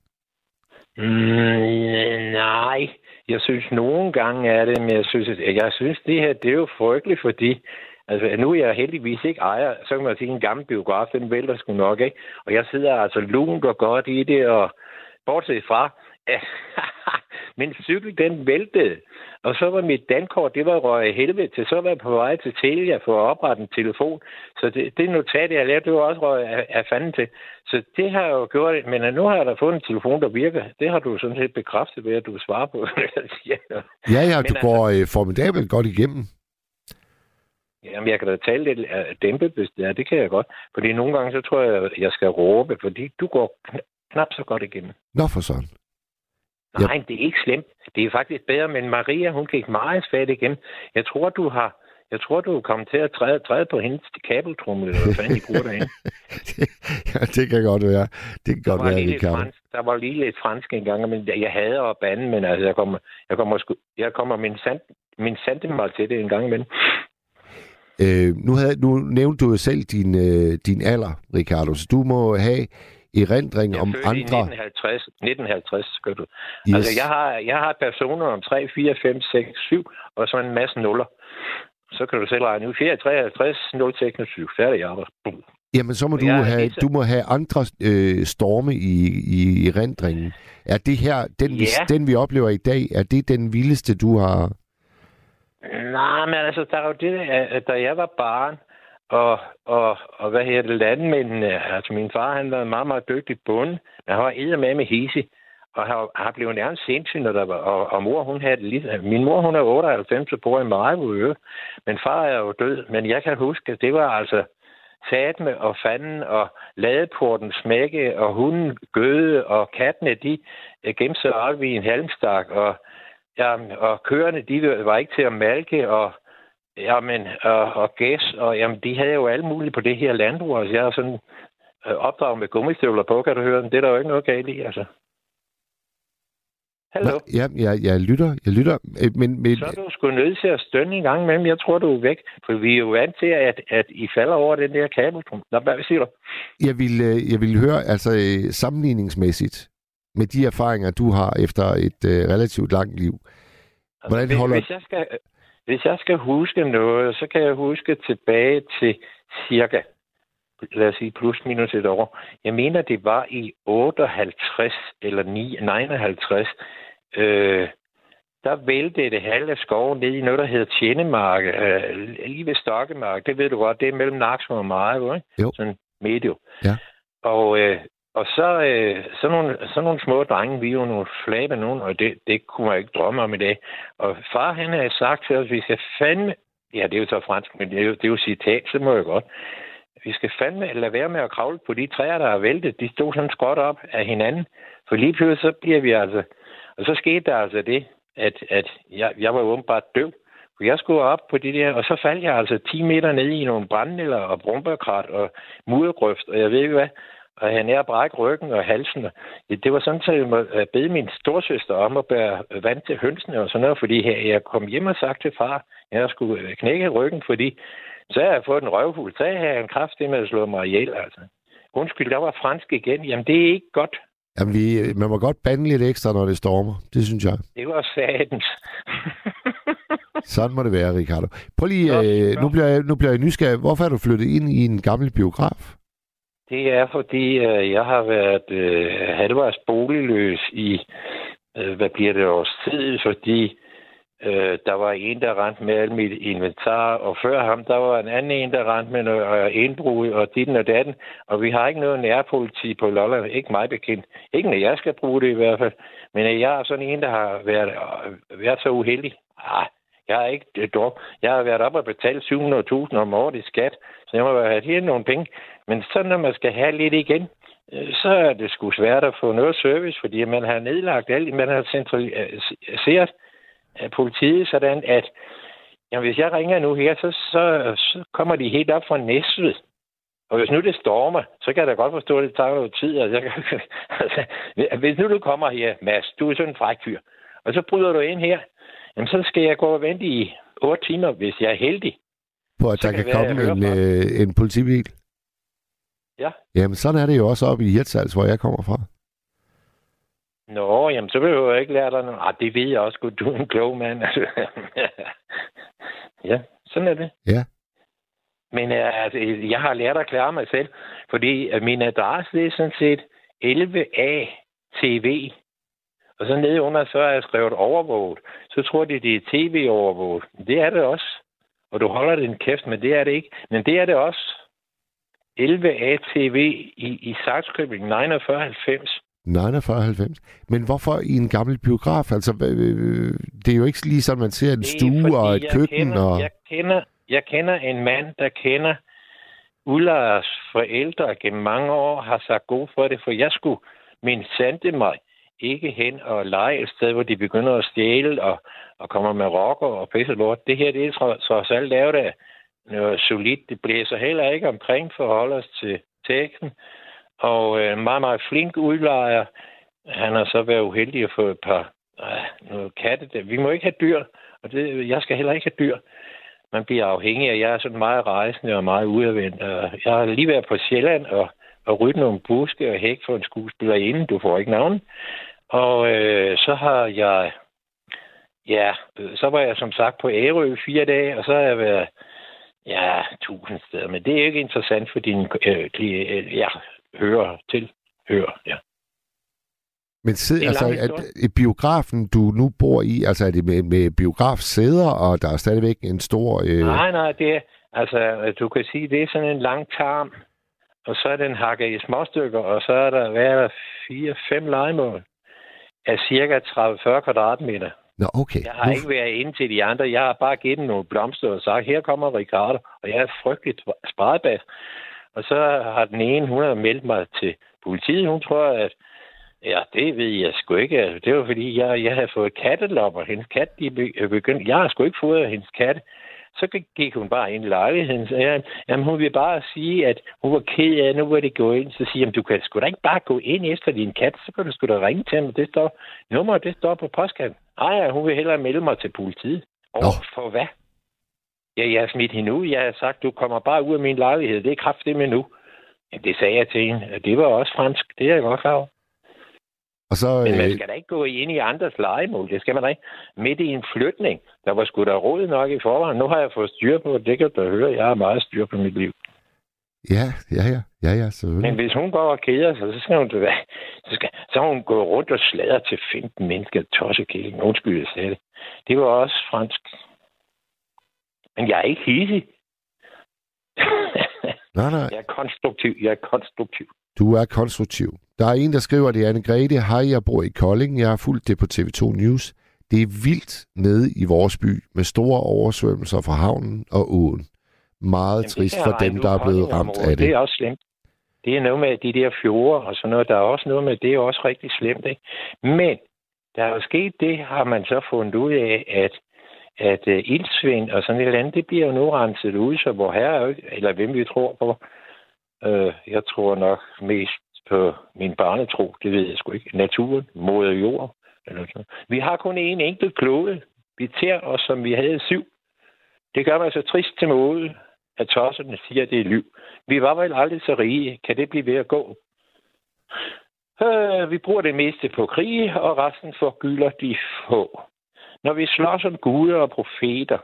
Mm, nej, jeg synes nogle gange er det, men jeg synes, at, jeg synes det her, det er jo frygteligt, fordi Altså, nu er jeg heldigvis ikke ejer, så kan man sige, en gammel biograf, den vælter sgu nok, ikke? Og jeg sidder altså lunt og godt i det, og bortset fra, min cykel, den væltede. Og så var mit dankort, det var røget helvede til. Så var jeg på vej til Telia for at oprette en telefon. Så det, det notat, jeg lavede, det var også røget af, af fanden til. Så det har jeg jo gjort. Men nu har jeg da fået en telefon, der virker. Det har du sådan set bekræftet ved, at du svarer på. ja, ja, du altså, går øh, formidabelt godt igennem. Jamen, jeg kan da tale lidt uh, dæmpet, hvis det er. Det kan jeg godt. Fordi nogle gange, så tror jeg, jeg skal råbe, fordi du går kn- knap så godt igennem. Nå for sådan. Nej, det er ikke slemt. Det er faktisk bedre, men Maria, hun gik meget svært igen. Jeg tror, du har... Jeg tror, du er kommet til at træde, træde på hendes kabeltrummel, eller hvad fanden de bruger derinde. ja, det kan godt være. Det kan Der godt var, være, vi kan. fransk, der var lige lidt fransk engang, men jeg hader at bande, men altså, jeg kommer, jeg kommer, sgu, jeg kommer min, sand, min sandemal til det en gang imellem. Øh, nu, havde, nu nævnte du jo selv din, øh, din alder, Ricardo, så du må have erindring Jeg om andre... i 1950, 1950 skal du. Yes. Altså, jeg har, jeg har personer om 3, 4, 5, 6, 7, og så en masse nuller. Så kan du selv regne ud. 4, 53, 0, 26. Færdig arbejde. Jamen, så må du jeg have, du må have andre øh, storme i, i erindringen. Er det her, den, vi, Ja. den vi oplever i dag, er det den vildeste, du har... Nej, men altså, der er jo det, at da jeg var barn, og, og, og hvad hedder det, landmændene, altså min far, han var en meget, meget dygtig bonde, men han var edder med med hisi, og har, har blevet nærmest sindssyg, når der var, og, og mor, hun havde det lige, min mor, hun er 98, og bor i Maribø, men far er jo død, men jeg kan huske, at det var altså satme og fanden og ladeporten smække, og hunden gøde, og kattene, de øh, gemte sig op i en halmstak, og, ja, og køerne, de var ikke til at malke, og Jamen, og, og gæs, og jamen, de havde jo alt muligt på det her landbrug. Altså, jeg er sådan øh, opdraget med gummistøvler på, kan du høre? Det er der jo ikke noget galt i, altså. Hallo? Ja, jeg, jeg lytter, jeg lytter. Øh, Men, men, Så er du sgu nødt til at stønne en gang imellem. Jeg tror, du er væk. For vi er jo vant til, at, at I falder over den der kabeltrum. Nå, hvad siger du? jeg, vil, øh, jeg vil høre, altså øh, sammenligningsmæssigt, med de erfaringer, du har efter et øh, relativt langt liv. Hvordan Altså, hvis, holder- hvis, jeg skal, hvis jeg skal huske noget, så kan jeg huske tilbage til cirka, lad os sige plus minus et år. Jeg mener, det var i 58 eller 9, 59, øh, der væltede det halve skov ned i noget, der hedder Tjenemark, øh, lige ved Stokkemark. Det ved du godt, det er mellem Naksom og Marevo, ikke? Jo. Sådan medio. Ja. Og, øh, og så, øh, så, nogle, så nogle små drenge, vi er jo nogle flabe nogen, og det, det kunne man ikke drømme om i dag. Og far, han havde sagt til os, vi skal fandme... Ja, det er jo så fransk, men det er jo, det er jo citat, så må jeg godt. Vi skal fandme lade være med at kravle på de træer, der er væltet. De stod sådan skråt op af hinanden. For lige pludselig, så bliver vi altså... Og så skete der altså det, at, at jeg, jeg var åbenbart døv. For jeg skulle op på det der, og så faldt jeg altså 10 meter ned i nogle brændenælder og brumbærkrat og muddergrøft, og jeg ved ikke hvad. Og han er brække ryggen og halsen. Det var sådan, at jeg bede min storsøster om at bære vand til hønsene og sådan noget, fordi her, jeg kom hjem og sagt til far, at jeg skulle øh, knække ryggen, fordi så havde jeg fået en røvfuld. Så havde jeg en kraft med at slå mig ihjel, altså. Undskyld, der var fransk igen. Jamen, det er ikke godt. Jamen, vi, øh, man må godt bande lidt ekstra, når det stormer. Det synes jeg. Det var satans. Sådan må det være, Ricardo. Prøv lige, Nå, øh, nu, bliver jeg, nu bliver jeg nysgerrig. Hvorfor er du flyttet ind i en gammel biograf? Det er, fordi øh, jeg har været øh, halvvejs boligløs i, øh, hvad bliver det, års tid, fordi øh, der var en, der rendte med alt mit inventar, og før ham, der var en anden en, der rendte med noget øh, indbrud og ditten og datten, og vi har ikke noget nærpoliti på Lolland, ikke mig bekendt. Ikke når jeg skal bruge det i hvert fald, men jeg er sådan en, der har været, øh, været så uheldig. Ah, jeg har ikke øh. Jeg har været op og betalt 700.000 om året i skat, så jeg må have helt nogle penge. Men så når man skal have lidt igen, øh, så er det sgu svært at få noget service, fordi man har nedlagt alt. Man har centraliseret øh, øh, politiet sådan, at jamen, hvis jeg ringer nu her, så, så, så kommer de helt op fra Næstved. Og hvis nu det stormer, så kan jeg da godt forstå, at det tager noget tid. Altså, jeg kan, altså, hvis nu du kommer her, Mads, du er sådan en fræk fyr, og så bryder du ind her, jamen, så skal jeg gå og vente i otte timer, hvis jeg er heldig. På at Så der kan kan, være, komme en, øh, en politibil? Ja. Jamen, sådan er det jo også oppe i Hirtshals, hvor jeg kommer fra. Nå, jamen, så behøver jeg ikke lære dig noget. Ah, det ved jeg også godt. Du er en klog mand. Ja, sådan er det. Ja. Men uh, altså, jeg har lært at klare mig selv, fordi uh, min adresse det er sådan set 11A TV. Og så nede under, så er jeg skrevet overvåget. Så tror de, det er tv-overvåget. Det er det også. Og du holder din kæft, men det er det ikke. Men det er det også. 11A TV i, i Saxkøbing 4990. 49,90. Men hvorfor i en gammel biograf? Altså, det er jo ikke lige sådan, man ser en stue og et køkken. Kender, og... Jeg kender, Jeg kender en mand, der kender udlejers forældre gennem mange år, har sagt god for det, for jeg skulle min sande mig ikke hen og lege et sted, hvor de begynder at stjæle og, og kommer med rocker og pisse lort. Det her, det er trods alt lavet af noget solidt. Det blæser heller ikke omkring for at holde os til teksten. Og øh, meget, meget flink udlejer. Han har så været uheldig at få et par øh, noget katte. Der. Vi må ikke have dyr, og det, jeg skal heller ikke have dyr. Man bliver afhængig af, jeg er sådan meget rejsende og meget udadvendt. Jeg har lige været på Sjælland og, og ryddet nogle buske og hæk for en skuespiller inden. Du får ikke navn. Og øh, så har jeg, ja, så var jeg som sagt på Ærø fire dage, og så har jeg været, ja, tusind steder. Men det er ikke interessant for din, øh, øh, ja, hører til, hører, ja. Men sid, altså, at biografen, du nu bor i, altså er det med, med biografsæder, og der er stadigvæk en stor... Øh... Nej, nej, det er, altså, du kan sige, det er sådan en lang tarm, og så er den hakket i småstykker, og så er der, hvad er der, fire-fem legemål af cirka 30-40 kvadratmeter. Nå, okay. Jeg har ikke været inde til de andre. Jeg har bare givet dem nogle blomster og sagt, her kommer Ricardo, og jeg er frygteligt spredbas. Og så har den ene, hun har meldt mig til politiet. Hun tror, at Ja, det ved jeg sgu ikke. Altså, det var fordi, jeg, jeg havde fået kattelopper. Hendes kat, de begyndte... Jeg har sgu ikke fået hendes kat. Så gik hun bare ind i lejligheden. Så jeg, jamen, hun vil bare sige, at hun var ked af, nu var det gået ind. Så siger hun, du kan sgu da ikke bare gå ind efter din kat. Så kan du sgu da ringe til ham. Det står, nummer, det står på postkassen. Nej, ja, hun vil hellere melde mig til politiet. Og oh. for hvad? Ja, jeg har smidt hende ud. Jeg har sagt, du kommer bare ud af min lejlighed. Det er kraftigt med nu. Ja, det sagde jeg til hende. Det var også fransk. Det er jeg godt klar over. Og så, Men man øh, skal da ikke gå ind i andres legemål. Det skal man da ikke. Midt i en flytning, der var sgu da råd nok i forvejen. Nu har jeg fået styr på det. kan du høre. Jeg har meget styr på mit liv. Ja, ja, ja. Ja, ja, selvfølgelig. Men hvis hun går og keder sig, så skal hun, så skal, så hun gå rundt og sladre til 15 mennesker tossekilling. Undskyld, jeg sagde det. Det var også fransk. Men jeg er ikke hissig. nej, nej. Jeg er konstruktiv. Jeg er konstruktiv. Du er konstruktiv. Der er en, der skriver, det er Anne Grete. Hej, jeg bor i Kolding. Jeg har fulgt det på TV2 News. Det er vildt nede i vores by med store oversvømmelser fra havnen og åen. Meget Jamen, trist for dem, der er blevet ramt af det. Det er også slemt. Det er noget med de der fjorde og sådan noget. Der er også noget med, det er også rigtig slemt. Ikke? Men der er jo sket det, har man så fundet ud af, at at uh, ildsvind og sådan et eller andet, det bliver jo nu renset ud, så hvor her, eller hvem vi tror på, Øh, jeg tror nok mest på min barnetro, det ved jeg sgu ikke, naturen, moder jord. Eller sådan. Vi har kun en enkelt klode. Vi tager os, som vi havde syv. Det gør mig så trist til måde, at tosserne siger, at det er liv. Vi var vel aldrig så rige. Kan det blive ved at gå? Øh, vi bruger det meste på krig, og resten forgylder de få. Når vi slås om guder og profeter,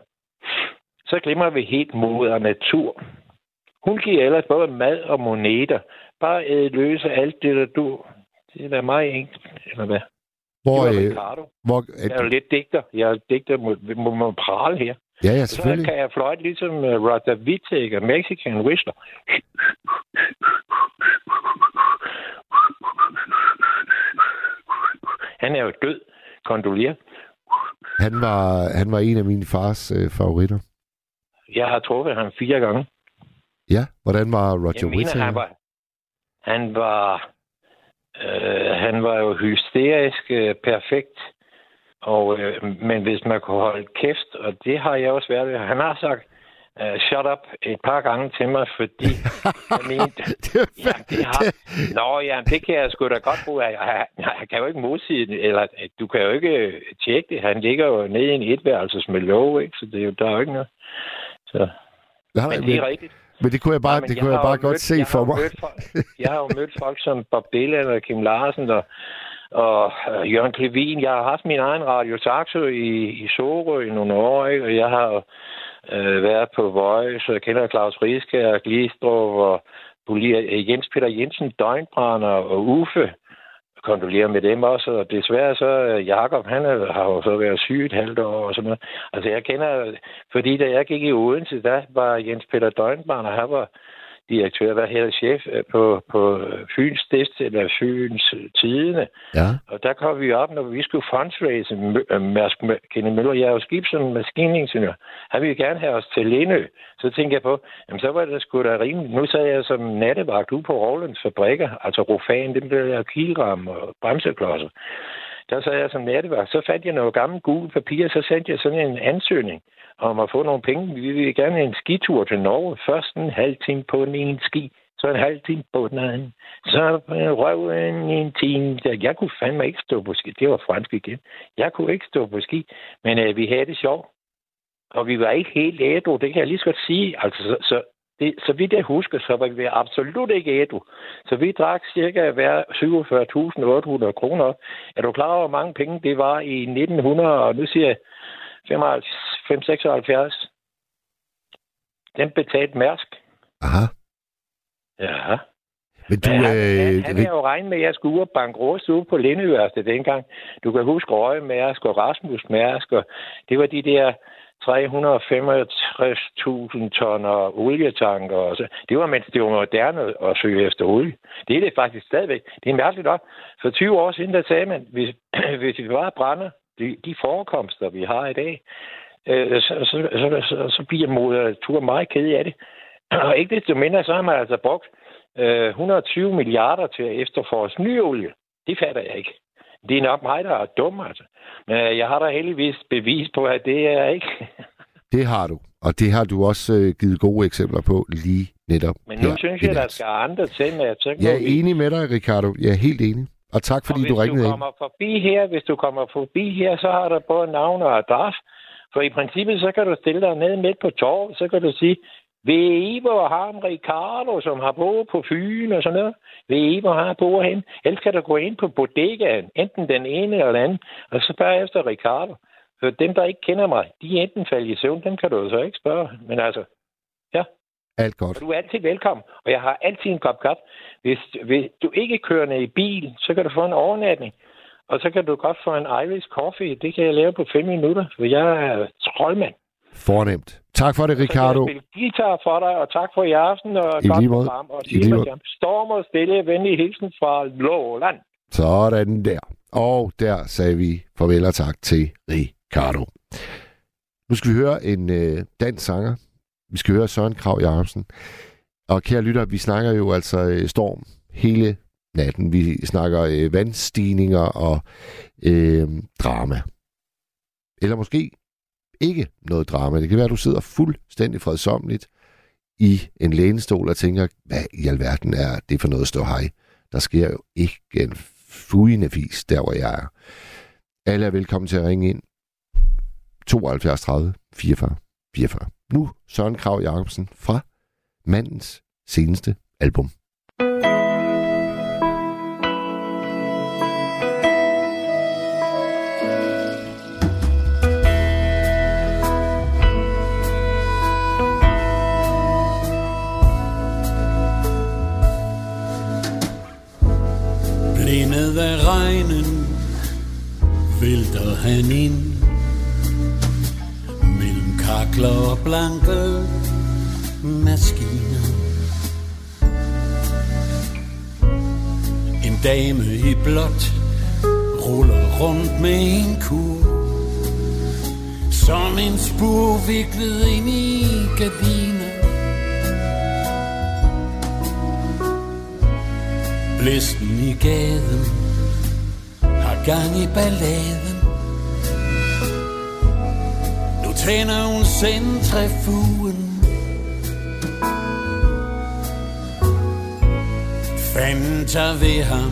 så glemmer vi helt mod natur. Hun giver ellers både mad og moneter. Bare æde løse alt det, der du... Det er da meget enkelt, eller hvad? Hvor, det var Ricardo. Hvor, jeg er jo lidt digter. Jeg er digter må, må, må prale her. Ja, ja, selvfølgelig. Så kan jeg fløjte ligesom uh, Rada Vitek Mexican Whistler. Han er jo død. Kondolier. Han var, han var en af mine fars øh, favoritter. Jeg har truffet ham fire gange. Ja, hvordan var Roger Whittaker? Han var, han var, øh, han var jo hysterisk øh, perfekt. Og, øh, men hvis man kunne holde kæft, og det har jeg også været Han har sagt, uh, shut up et par gange til mig, fordi jeg mente, ja, det har, nå ja, det kan jeg sgu da godt bruge. Jeg, jeg, jeg kan jo ikke modsige det, eller du kan jo ikke tjekke det. Han ligger jo nede i en etværelses med lov, ikke? så det er jo, der er jo ikke noget. Så. Nej, men det er rigtigt. Men det kunne jeg bare, Nej, det kunne jeg, jeg bare godt mødt, se for mig. Folk, jeg har jo mødt folk som Bob Dylan og Kim Larsen og, og uh, Jørgen Klevin. Jeg har haft min egen radio Saxo i, i Sorø i nogle år, ikke? og jeg har uh, været på Voice, og jeg kender Claus Riske og Glistrup og Jens Peter Jensen, Døgnbrænder og Uffe kondolere med dem også, og desværre så, øh, Jakob, han har jo så været syg et halvt år og sådan noget. Altså jeg kender, fordi da jeg gik i Odense, der var Jens Peter Døgnbarn, og han var direktør, hvad hedder chef øh, på, på Fyns Dest, eller Fyns Tidene. Ja. Og der kom vi op, når vi skulle fundraise Mærsk Kenneth Møller. Jeg er jo skib som maskiningeniør. Han ville gerne have os til Lindø. Så tænkte jeg på, jamen så var det sgu da rimeligt. Nu sad jeg som nattevagt ude på Rovlands fabrikker, altså Rofan, det blev jeg kilram og bremseklodser. Der sad jeg som nattevagt. Så fandt jeg noget gammelt gule papir, så sendte jeg sådan en ansøgning om at få nogle penge. Vi vil gerne have en skitur til Norge. Først en halv time på den ene ski, så en halv time på den anden. Så røv en, en time. Jeg kunne fandme ikke stå på ski. Det var fransk igen. Jeg kunne ikke stå på ski, men øh, vi havde det sjovt. Og vi var ikke helt ædru, det kan jeg lige så godt sige. Altså, så, så, det, så vidt jeg husker, så var vi absolut ikke ædru. Så vi drak cirka hver 47.800 kroner. Er du klar over, hvor mange penge det var i 1900, og nu siger jeg 576. Den betalte Mærsk. Aha. Ja. Men du, Men han, øh, han, han havde jo regnet med, at jeg skulle ud og banke råst ude på Lindeværste dengang. Du kan huske Røge Mærsk og Rasmus Mærsk, og det var de der 365.000 tonner olietanker. Og så. Det var, mens det var moderne at søge efter olie. Det er det faktisk stadigvæk. Det er mærkeligt nok. For 20 år siden, der sagde man, hvis, hvis vi bare brænder de, de forekomster, vi har i dag, øh, så, så, så, så, så bliver moder tur meget ked af det. Og ikke desto mindre, så har man altså brugt øh, 120 milliarder til at efterforske ny olie. Det fatter jeg ikke. Det er nok mig, der er dum, altså. Men øh, jeg har da heldigvis bevis på, at det er ikke. det har du. Og det har du også øh, givet gode eksempler på lige netop Men nu her synes jeg, der skal andre til med, at så Jeg er enig med dig, Ricardo. Jeg er helt enig. Og tak, fordi og du ringede du ind. kommer forbi her, hvis du kommer forbi her, så har du både navn og adresse. For i princippet, så kan du stille dig ned midt på torvet, så kan du sige, ved I, hvor ham Ricardo, som har boet på Fyn og sådan noget? Ved I, hvor har boet hen? Ellers kan du gå ind på bodegaen, enten den ene eller den anden, og så spørge efter Ricardo. For dem, der ikke kender mig, de er enten faldet i søvn, dem kan du så ikke spørge. Men altså, ja, Alt godt. og du er altid velkommen, og jeg har altid en kop kaffe. Hvis, hvis du ikke kører ned i bil, så kan du få en overnatning. Og så kan du godt få en Irish coffee. Det kan jeg lave på fem minutter, for jeg er troldmand. Fornemt. Tak for det, Ricardo. jeg guitar for dig, og tak for i aften. Og I lige måde. program, Og I lige måde. Storm og stille, venlig hilsen fra Låland. Sådan der. Og der sagde vi farvel og tak til Ricardo. Nu skal vi høre en øh, dansk sanger. Vi skal høre Søren Krav Jacobsen. Og kære lytter, vi snakker jo altså øh, storm hele natten. Vi snakker øh, vandstigninger og øh, drama. Eller måske ikke noget drama. Det kan være, at du sidder fuldstændig fredsomligt i en lænestol og tænker, hvad i alverden er det for noget at stå hej? Der sker jo ikke en fugende fis, der hvor jeg er. Alle er velkommen til at ringe ind. 72 30 44 44. Nu Søren Krav Jacobsen fra mandens seneste album. Af regnen vælter han ind Mellem kakler og blanke maskiner. En dame i blåt ruller rundt med en kur Som en spur viklet ind i gardiner. Blæsten i gaden gang i balladen. Nu tænder hun centrifugen. Fanden tager ved ham.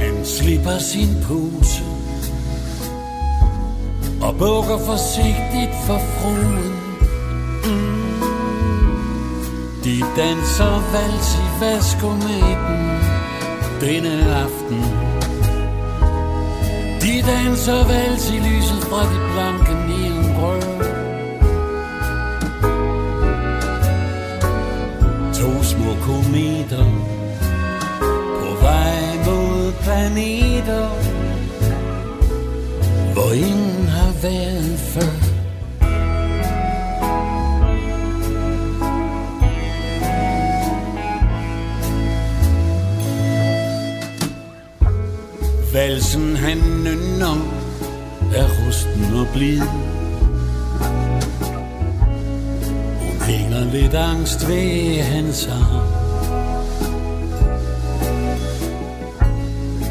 Han slipper sin pose. Og bukker forsigtigt for fruen. Mm. De danser vals i vaskometen denne aften. De danser vals i lyset fra de blanke nilenbrød. To små kometer på vej mod planeter, hvor ingen har været før. Valsen han nynner er rusten og blid. Hun hænger lidt angst ved hans arm.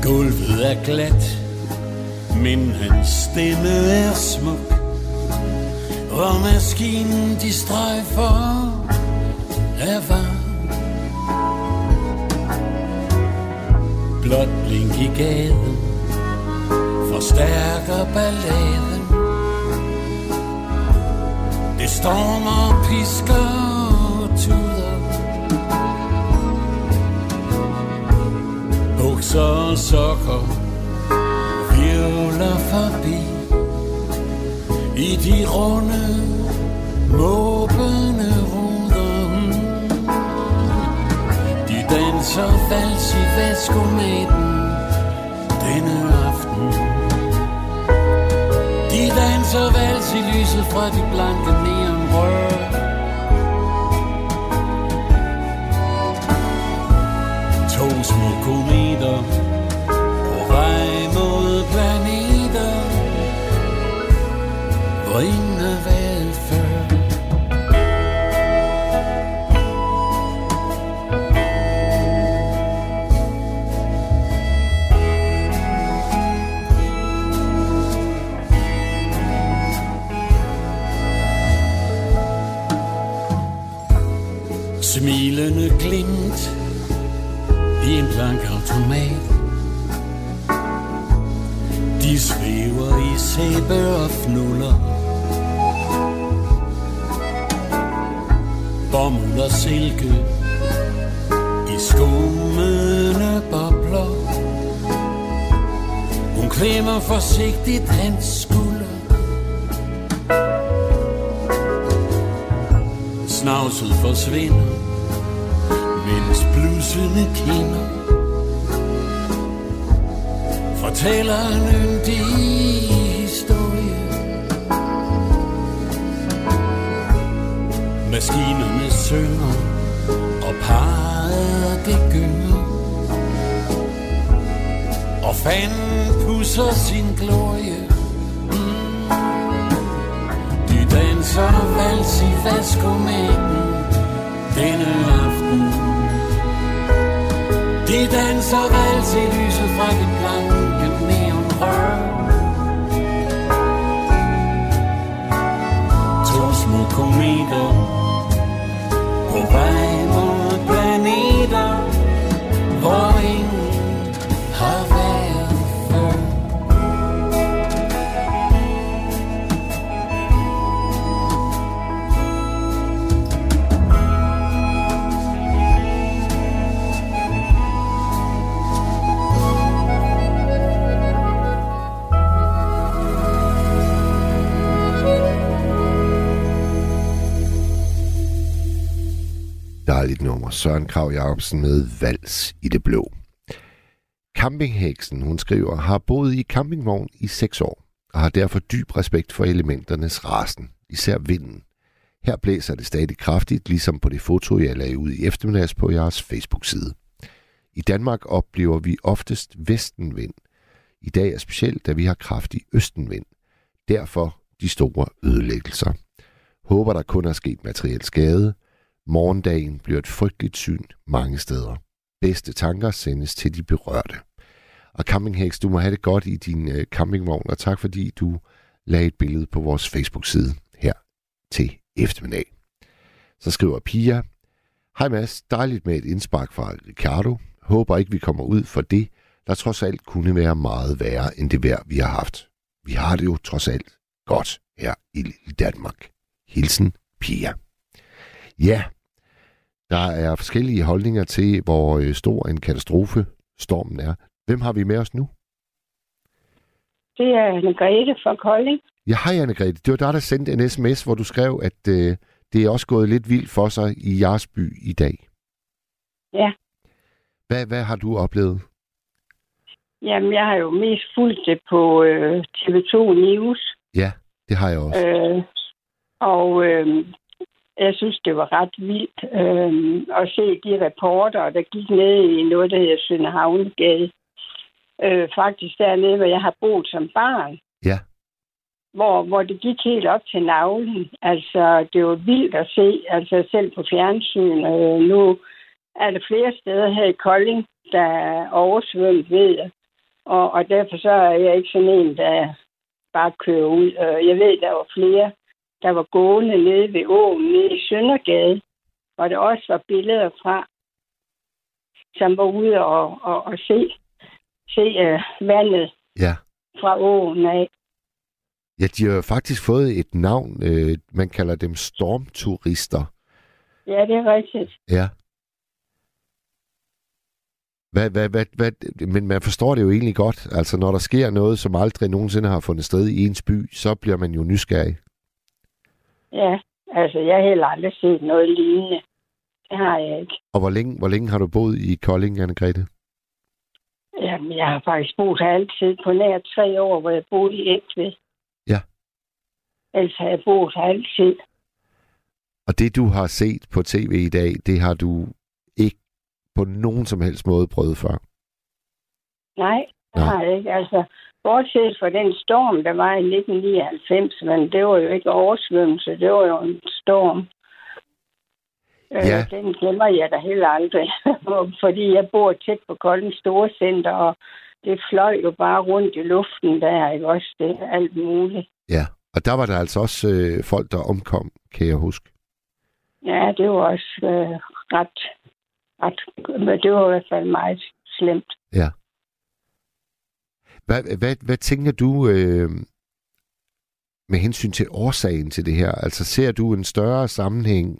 Gulvet er glat Men hans stemme er smuk. Og maskinen de strejfer er varm. Blot blink i gaden. Forstærker balladen Det stormer, pisker og tuder. Bukser og sokker Virvler forbi. I de runde Måbende ruder. De danser vals i væskometen Denne så vals i lyset fra de blanke neonrør To små kometer på vej mod planeter, hvor ingen i skummende bobler. Hun klemmer forsigtigt hans skulder. Snavset forsvinder mens blusene kinder. Fortæller en yndig historie. Maskinerne synger, og parret det gynger. Og fanden pusser sin glorie. Mm. De danser vals i vaskomætten denne aften. De danser vals i lyset fra den blanke neonrør. To små kometer på vej musiknummer. Søren Krav Jacobsen med Vals i det blå. Campingheksen, hun skriver, har boet i campingvogn i seks år og har derfor dyb respekt for elementernes rasen, især vinden. Her blæser det stadig kraftigt, ligesom på det foto, jeg lagde ud i eftermiddags på jeres Facebook-side. I Danmark oplever vi oftest vestenvind. I dag er specielt, da vi har kraftig østenvind. Derfor de store ødelæggelser. Håber, der kun er sket materiel skade. Morgendagen bliver et frygteligt syn mange steder. Bedste tanker sendes til de berørte. Og Campinghex, du må have det godt i din øh, campingvogn, og tak fordi du lagde et billede på vores Facebook-side her til eftermiddag. Så skriver Pia, Hej Mads, dejligt med et indspark fra Ricardo. Håber ikke, vi kommer ud for det, der trods alt kunne være meget værre end det vejr, vi har haft. Vi har det jo trods alt godt her i lille Danmark. Hilsen Pia. Ja, der er forskellige holdninger til, hvor øh, stor en katastrofe stormen er. Hvem har vi med os nu? Det er Anne-Grethe fra Kolding. Ja, hej Anne-Grethe. Det var dig, der sendte en sms, hvor du skrev, at øh, det er også gået lidt vildt for sig i jeres by i dag. Ja. Hvad, hvad har du oplevet? Jamen, jeg har jo mest fulgt det på øh, TV2 News. Ja, det har jeg også. Øh, og øh, jeg synes, det var ret vildt øh, at se de reporter, der gik ned i noget, der hedder Sønderhavnegade. øh, faktisk dernede, hvor jeg har boet som barn. Ja. Hvor, hvor det gik helt op til navlen. Altså, det var vildt at se, altså selv på fjernsyn. Øh, nu er der flere steder her i Kolding, der er oversvømmet, ved jeg. Og, og derfor så er jeg ikke sådan en, der bare kører ud. Øh, Jeg ved, der var flere, der var gående nede ved åen, nede i Søndergade, hvor der også var billeder fra, som var ude og, og, og se, se uh, vandet Ja. fra åen af. Ja, de har jo faktisk fået et navn. Øh, man kalder dem stormturister. Ja, det er rigtigt. Ja. Hvad, hvad, hvad, hvad, men man forstår det jo egentlig godt. Altså, når der sker noget, som aldrig nogensinde har fundet sted i ens by, så bliver man jo nysgerrig. Ja, altså jeg har heller aldrig set noget lignende. Det har jeg ikke. Og hvor længe, hvor længe har du boet i Kolding, Anne-Grethe? Jamen, jeg har faktisk boet her altid på nær tre år, hvor jeg boede i Ægtved. Ja. Ellers har jeg boet her altid. Og det, du har set på tv i dag, det har du ikke på nogen som helst måde prøvet før. Nej, det Nej. har jeg ikke. Altså, bortset fra den storm, der var i 1999, men det var jo ikke oversvømmelse, det var jo en storm. Ja. Øh, den glemmer jeg da heller aldrig, fordi jeg bor tæt på Kolding Store Center, og det fløj jo bare rundt i luften der, ikke også? Det er alt muligt. Ja. Og der var der altså også øh, folk, der omkom, kan jeg huske. Ja, det var også øh, ret, ret, men det var i hvert fald meget slemt. Ja. Hvad, hvad, hvad tænker du øh, med hensyn til årsagen til det her? Altså ser du en større sammenhæng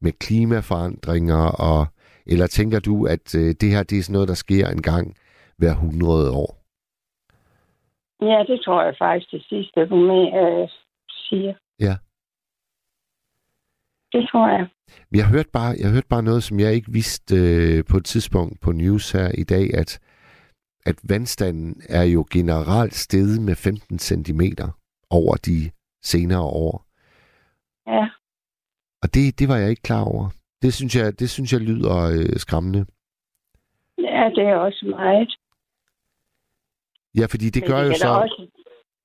med klimaforandringer, og, eller tænker du, at øh, det her det er sådan noget, der sker en gang hver 100 år? Ja, det tror jeg faktisk det sidste, du med øh, siger. Ja. Det tror jeg. Jeg hørte bare, jeg hørte bare noget, som jeg ikke vidste øh, på et tidspunkt på news her i dag, at, at vandstanden er jo generelt steget med 15 cm over de senere år. Ja, Og det, det var jeg ikke klar over. Det synes jeg, det synes jeg lyder øh, skræmmende. ja det er også meget. Ja, fordi det Men gør jo kan da så, Også,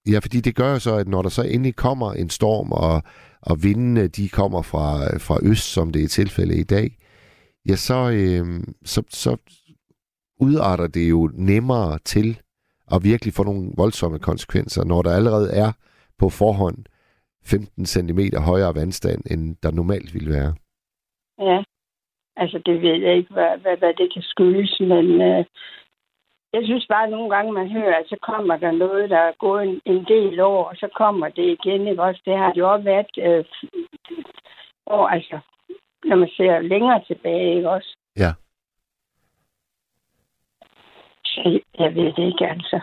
ja, fordi det gør jo så, at når der så endelig kommer en storm, og, og vindene de kommer fra, fra øst, som det er tilfældet i dag, ja, så, øh, så, så udarter det jo nemmere til at virkelig få nogle voldsomme konsekvenser, når der allerede er på forhånd 15 cm højere vandstand, end der normalt ville være. ja, altså det ved jeg ikke, hvad, hvad, hvad det kan skyldes, men øh, jeg synes bare at nogle gange, man hører, at så kommer der noget, der er gået en, en del år, og så kommer det igen, ikke også? Det har jo også været øh, år, altså, når man ser længere tilbage, ikke også? Ja. Så jeg ved det ikke, altså.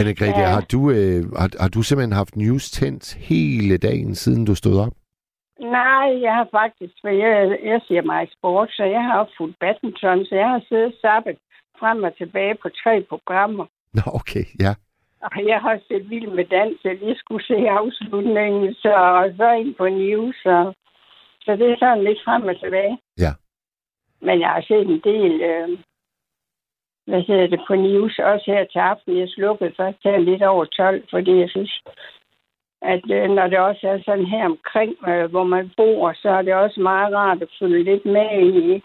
Anne-Grethe, Ja. har, du, øh, har, har du simpelthen haft news tændt hele dagen, siden du stod op? Nej, jeg har faktisk, for jeg, jeg siger mig sport, så jeg har fulgt badminton, så jeg har siddet zappet frem og tilbage på tre programmer. Nå, okay, ja. Og jeg har set vild med dans, jeg lige skulle se afslutningen, så, og så ind på news, så, så det er sådan lidt frem og tilbage. Ja. Men jeg har set en del, øh, hvad hedder det, på news, også her til aften. Jeg slukkede først her lidt over 12, fordi jeg synes, at øh, når det også er sådan her omkring, øh, hvor man bor, så er det også meget rart at følge lidt med i.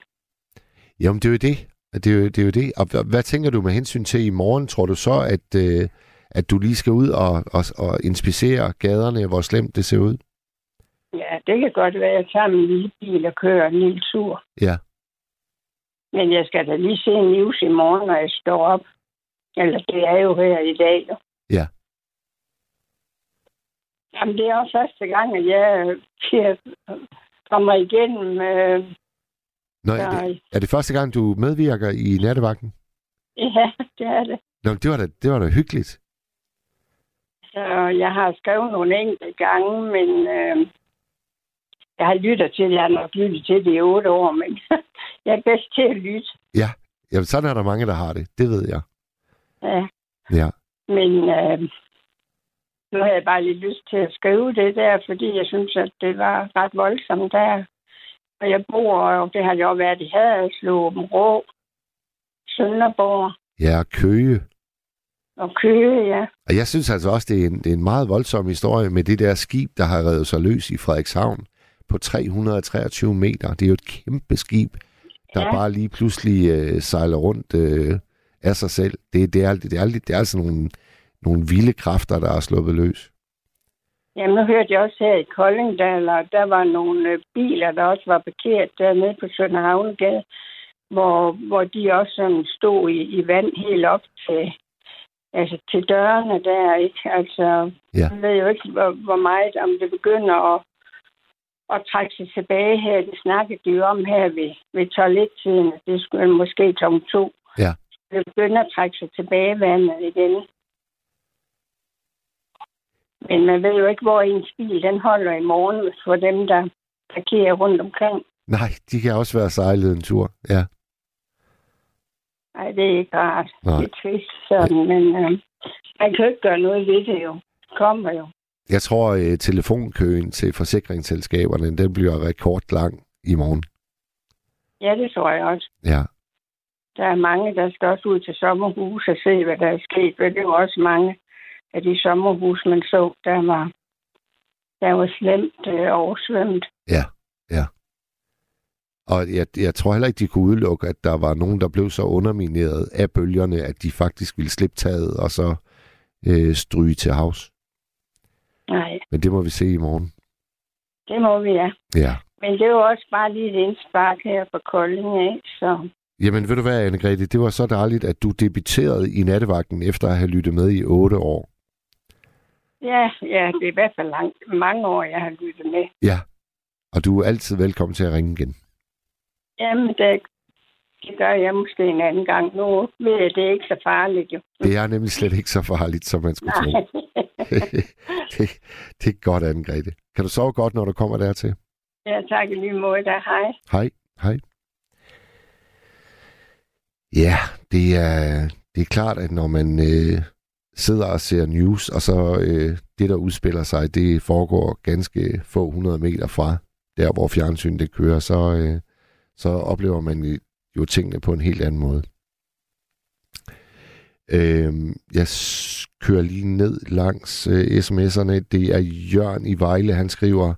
Jamen, det er jo det. Det er jo det. Er jo det. Og hvad, hvad tænker du med hensyn til i morgen? Tror du så, at, øh, at du lige skal ud og, og, og inspicere gaderne, hvor slemt det ser ud? Ja, det kan godt være, at jeg tager min lille bil og kører en lille tur. Ja. Men jeg skal da lige se news i morgen, når jeg står op. Eller det er jo her i dag. Jo. Ja. Jamen, det er også første gang, at jeg, jeg kommer igennem. Øh, Nå, er, det, er det første gang, du medvirker i nattevagten? ja, det er det. Nå, det var da, det var da hyggeligt. Så jeg har skrevet nogle enkelte gange, men øh, jeg har lyttet til det. Jeg har nok lyttet til det i otte år, men jeg er bedst til at lytte. Ja, Jamen, sådan er der mange, der har det. Det ved jeg. Ja. Ja. Men øh, nu har jeg bare lidt lyst til at skrive det der, fordi jeg synes, at det var ret voldsomt der. Og jeg bor, og det har jo været i Haderslev, Rå, Sønderborg. Ja, Køge. Og Køge, ja. Og jeg synes altså også, det er, en, det er en meget voldsom historie med det der skib, der har revet sig løs i Frederikshavn på 323 meter. Det er jo et kæmpe skib, der ja. bare lige pludselig øh, sejler rundt øh, af sig selv. Det, det, er, det, er, det er altså nogle, nogle vilde kræfter, der er sluppet løs. Jamen, nu hørte jeg også her i Kolding, der, der var nogle øh, biler, der også var parkeret dernede på Sønderhavnegade, hvor, hvor de også sådan stod i, i vand helt op til, altså til dørene der, ikke? Altså, Ja. jeg ved jo ikke, hvor, hvor meget, om det begynder at, at trække sig tilbage her. Det snakkede de om her ved, ved toilettiden. Det skulle måske kl. to. Ja. Det begynder at trække sig tilbage vandet igen. Men man ved jo ikke, hvor ens bil den holder i morgen for dem, der parkerer rundt omkring. Nej, de kan også være sejlet en tur. Ja. Nej, det er ikke rart. Nej. Det er trist sådan, men øh, man kan jo ikke gøre noget ved det jo. Det kommer jo. Jeg tror, at telefonkøen til forsikringsselskaberne, den bliver rekordlang i morgen. Ja, det tror jeg også. Ja. Der er mange, der skal også ud til sommerhus og se, hvad der er sket. For det jo også mange af de sommerhus, man så, der var, der var slemt øh, oversvømmet. Ja, ja. Og jeg, jeg tror heller ikke, de kunne udelukke, at der var nogen, der blev så undermineret af bølgerne, at de faktisk ville slippe taget og så øh, stryge til havs. Nej, Men det må vi se i morgen. det må vi, ja. Ja. Men det er jo også bare lige et indspark her fra Kolding af, så Jamen ved du hvad, Anne-Grethe, det var så dejligt, at du debuterede i nattevagten efter at have lyttet med i otte år. ja, ja, det er i hvert fald langt, mange år, jeg har lyttet med. Ja. Og du er altid velkommen til at ringe igen. Jamen, det, det gør jeg måske en anden gang. Nu ved jeg, det er ikke så farligt jo. Det er nemlig slet ikke så farligt, som man skulle tro. Det, det er godt, Anne-Grethe. Kan du sove godt, når du kommer dertil? ja, tak i lige måde. Da. Hej. Hej. Hej. Ja, det er, det er klart, at når man øh, sidder og ser news, og så øh, det, der udspiller sig, det foregår ganske få hundrede meter fra der, hvor fjernsynet det kører, så, øh, så oplever man jo tingene på en helt anden måde. Øh, jeg kører lige ned langs øh, sms'erne. Det er Jørgen i Vejle, han skriver,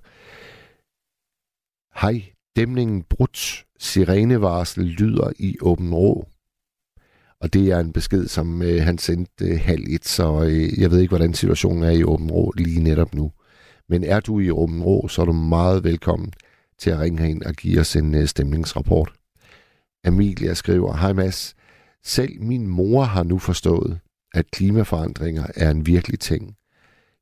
Hej, dæmningen brudt. Sirenevarsel lyder i Åben Rå. Og det er en besked, som øh, han sendte øh, halv et, så øh, jeg ved ikke, hvordan situationen er i Åben Rå lige netop nu. Men er du i Åben Rå, så er du meget velkommen til at ringe herind og give os en øh, stemningsrapport. Amelia skriver, Hej Mads, selv min mor har nu forstået, at klimaforandringer er en virkelig ting.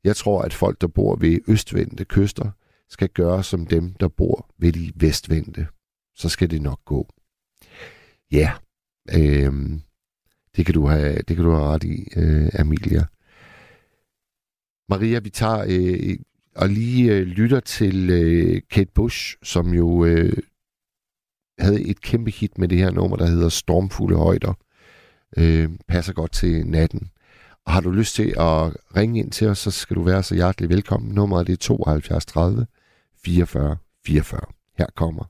Jeg tror, at folk, der bor ved østvendte kyster, skal gøre som dem, der bor ved de vestvendte. Så skal det nok gå. Ja, øh, det, kan du have, det kan du have ret i, øh, Amelia. Maria, vi tager øh, og lige øh, lytter til øh, Kate Bush, som jo øh, havde et kæmpe hit med det her nummer, der hedder Stormfulde Højder. Øh, passer godt til natten. Og har du lyst til at ringe ind til os, så skal du være så hjertelig velkommen. Nummeret det er 72 30 44 44. Her kommer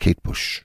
Kate Bush.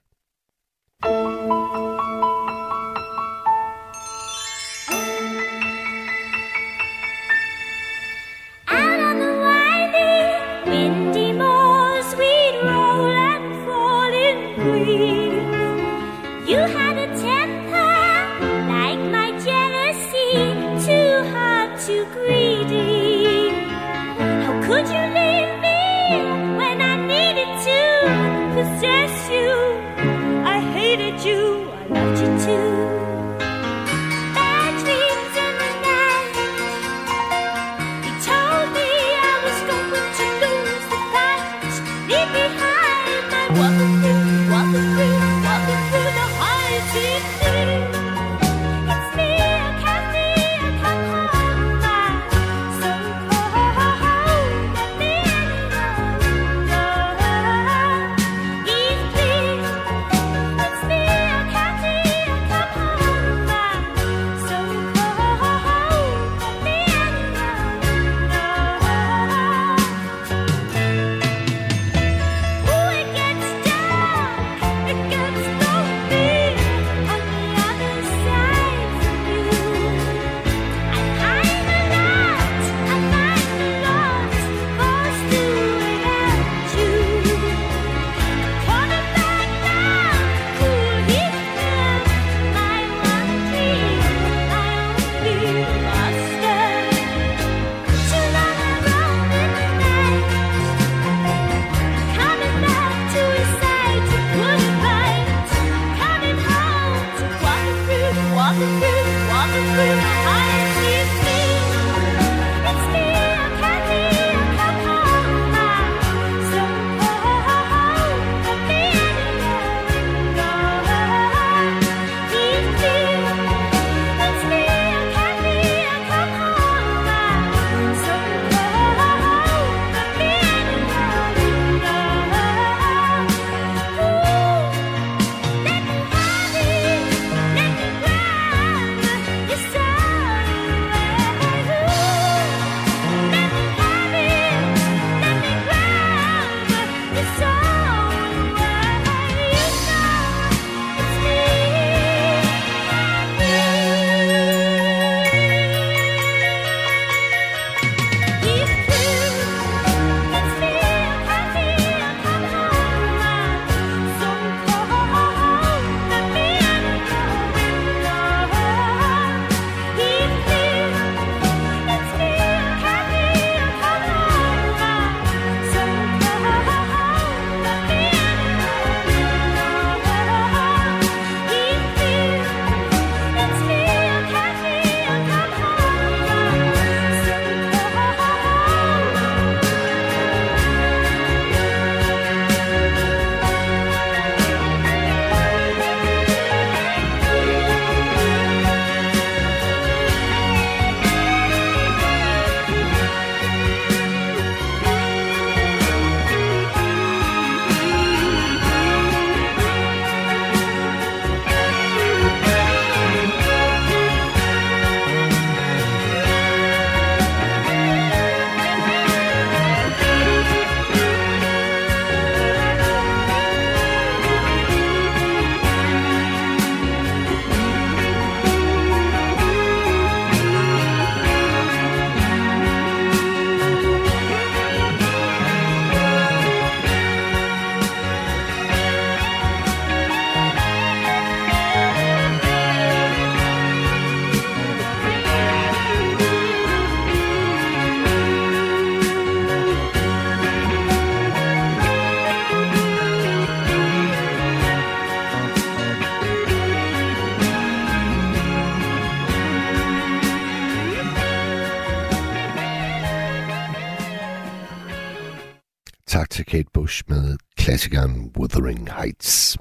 Wuthering Heights.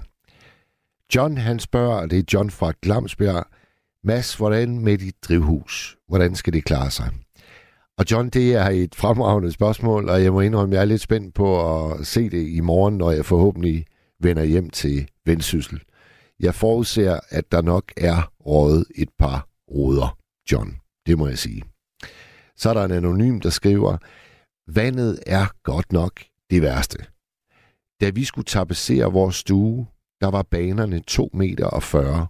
John han spørger, og det er John fra Glamsbjerg, Mads, hvordan med dit drivhus? Hvordan skal det klare sig? Og John, det er et fremragende spørgsmål, og jeg må indrømme, jeg er lidt spændt på at se det i morgen, når jeg forhåbentlig vender hjem til Vendsyssel. Jeg forudser, at der nok er rådet et par råder, John. Det må jeg sige. Så er der en anonym, der skriver, vandet er godt nok det værste. Da vi skulle tapetsere vores stue, der var banerne 2 meter og 40.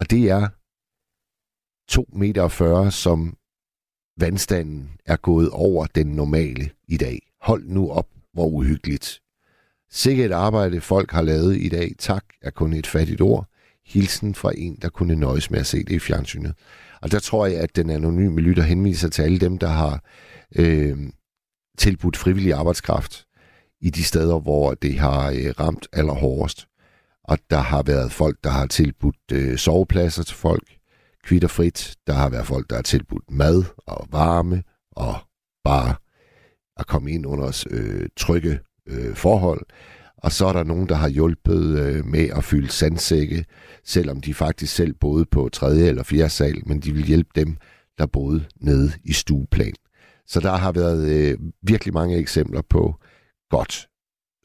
Og det er 2 meter og 40, som vandstanden er gået over den normale i dag. Hold nu op, hvor uhyggeligt. Sikke et arbejde, folk har lavet i dag. Tak er kun et fattigt ord. Hilsen fra en, der kunne nøjes med at se det i fjernsynet. Og der tror jeg, at den anonyme lytter henviser til alle dem, der har øh, tilbudt frivillig arbejdskraft i de steder, hvor det har øh, ramt allerhårdest. Og der har været folk, der har tilbudt øh, sovepladser til folk, kvitterfrit. Der har været folk, der har tilbudt mad og varme og bare at komme ind under øh, trygge øh, forhold. Og så er der nogen, der har hjulpet øh, med at fylde sandsække, selvom de faktisk selv boede på tredje eller fjerde sal, men de vil hjælpe dem, der boede nede i stueplan. Så der har været øh, virkelig mange eksempler på godt,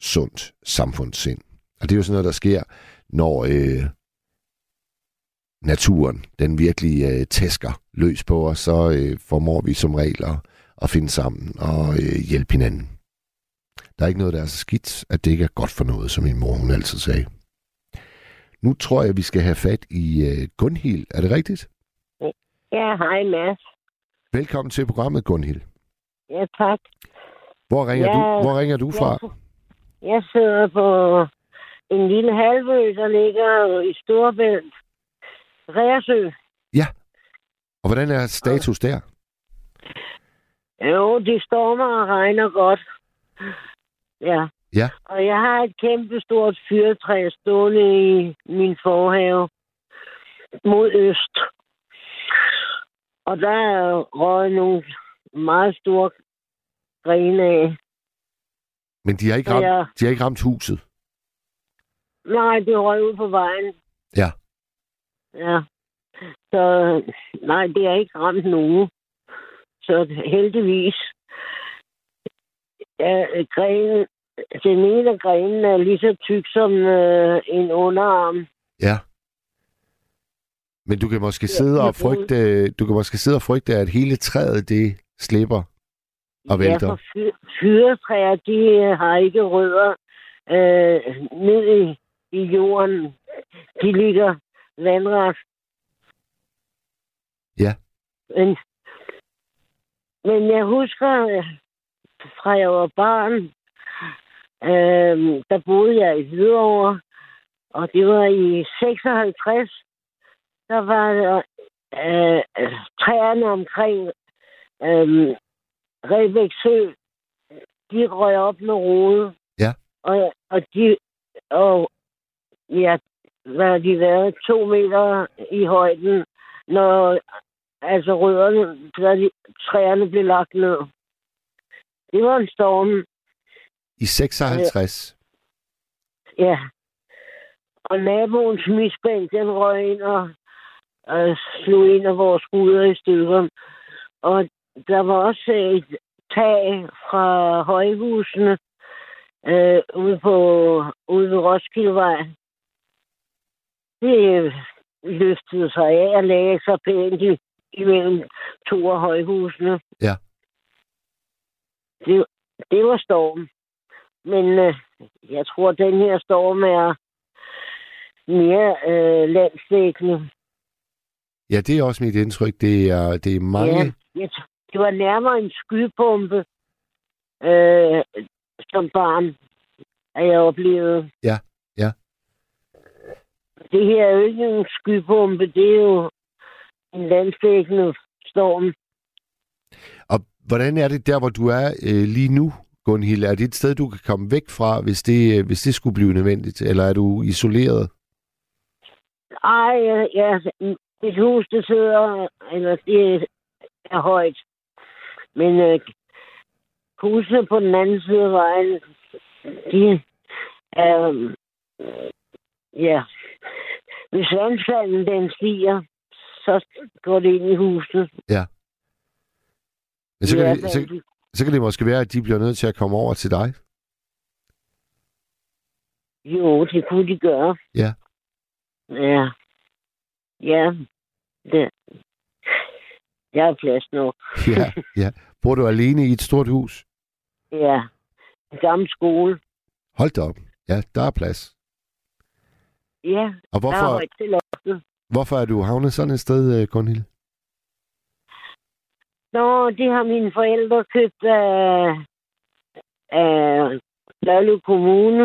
sundt samfundssind. Og det er jo sådan noget, der sker, når øh, naturen, den virkelig øh, tæsker løs på os, så øh, formår vi som regel at, at finde sammen og øh, hjælpe hinanden. Der er ikke noget, der er så skidt, at det ikke er godt for noget, som min mor hun altid sagde. Nu tror jeg, vi skal have fat i øh, Gunhild. Er det rigtigt? Ja, hej Mads. Velkommen til programmet, Gunhild. Ja, tak. Hvor ringer, Ja, du, hvor ringer du fra? Jeg, jeg sidder på en lille halvø, der ligger i Storbælt. Reersø. Ja. Og hvordan er status der? Jo, det stormer og regner godt. Ja. Ja. Og jeg har et kæmpe stort fyrtræ stående i min forhave mod øst. Og der er røget nogle meget store grene af. Men de har ikke ramt, jeg- de har ikke ramt huset. Nej, det røg ud på vejen. Ja. Ja. Så nej, det har ikke ramt nogen. Så heldigvis. Ja, grenen, den ene af grenen er lige så tyk som øh, en underarm. Ja. Men du kan måske sidde og frygte, du kan måske sidde og frygte, at hele træet det slipper og Ja, vælter. for fyr- fyretræer, de har ikke rødder øh, ned i, i jorden. De ligger vandret. Ja. Men, men jeg husker, fra jeg var barn, øh, der boede jeg i Hvidovre, og det var i 56. Der var øh, øh, træerne omkring øh, Rebæk Sø, de røg op med rode. Ja. Og, og de, og ja, hvad har de været, to meter i højden, når altså rødderne, da de, træerne blev lagt ned. Det var en storm, I 56. ja. Og naboens misbænk, den røg ind og, og slog en af vores ruder i stykker. Og der var også et tag fra højhusene øh, ude, på, ude ved Roskildevej. Det løftede sig af og lagde sig pænt i, imellem to af højhusene. Ja. Det, det var storm. Men øh, jeg tror, at den her storm er mere øh, landsdækkende. Ja, det er også mit indtryk. Det er, det er mange... Ja, jeg, det var nærmere en skydepumpe øh, som barn, at jeg oplevede. Ja, ja. Det her er jo ikke en skydepumpe, det er jo en landsdækkende storm. Og hvordan er det der, hvor du er øh, lige nu, Gunhild? Er det et sted, du kan komme væk fra, hvis det, øh, hvis det skulle blive nødvendigt? Eller er du isoleret? Ej, ja, ja, et hus, det sidder, eller det er højt. Men øh, husene på den anden side af vejen, de er, øh, ja, hvis vandfalden den stiger, så går det ind i huset. Ja. Men så kan, hvert det, så, så kan det måske være, at de bliver nødt til at komme over til dig. Jo, det kunne de gøre. Ja. Ja. Ja. Det. Jeg har plads nok. Ja, ja. Bor du alene i et stort hus? Ja. En gammel skole. Hold da op. Ja, der er plads. Ja. Og Der er hvorfor, til loftet. hvorfor er du havnet sådan et sted, øh, Gunhild? Nå, det har mine forældre købt af, af Lærlev Kommune.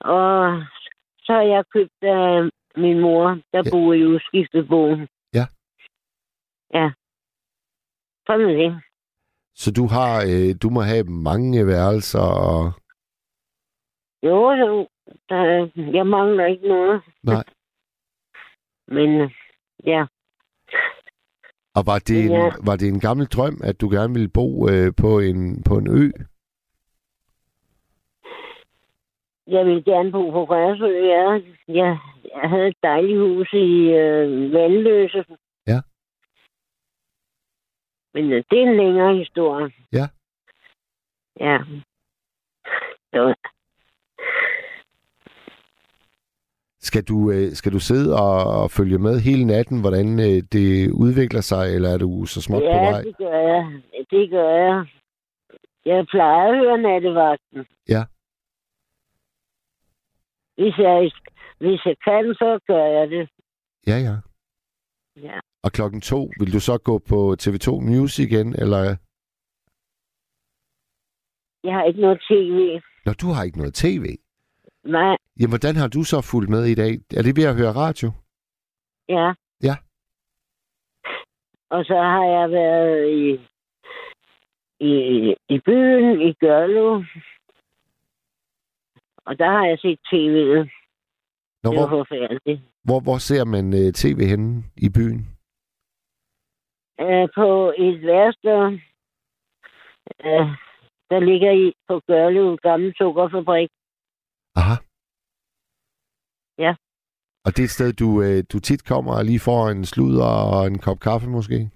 Og så har jeg købt af min mor, der Ja. bor i udskiftebogen. Ja. Ja. Sådan er det. Så du har, øh, du må have mange værelser og... Jo, jo. Der, jeg mangler ikke noget. Nej. Men ja, Og var det, en, Ja. var det en gammel drøm, at du gerne ville bo øh, på, en, på en ø? jeg vil gerne bo på Græsø. Ja. Jeg, jeg havde et dejligt hus i øh, Vandløse. Ja. Men øh, det er en længere historie. Ja. Ja. Så, Skal du, øh, skal du sidde og, følge med hele natten, hvordan øh, det udvikler sig, eller er du så småt på ja, vej? det gør jeg. Det gør jeg. Jeg plejer at høre nattevagten. Ja. Hvis jeg, hvis jeg kan, så gør jeg det. Ja, ja. Ja. Og klokken to, vil du så gå på TV2 News igen, eller... Jeg har ikke noget tv. Når du har ikke noget tv. Nej, Jamen, hvordan har du så fulgt med i dag? Er det ved at høre radio? ja. Ja. Og så har jeg været i, i, i byen i Gørlev. Og der har jeg set tv'et. Nå, Det var hvor, forfærdeligt. hvor, hvor ser man øh, tv henne i byen? Uh, på et værsted, uh, der ligger i på Gørlev Gamle Sukkerfabrik. Aha. Ja. Og det er et sted, du, øh, du tit kommer og lige får en sludder og en kop kaffe måske?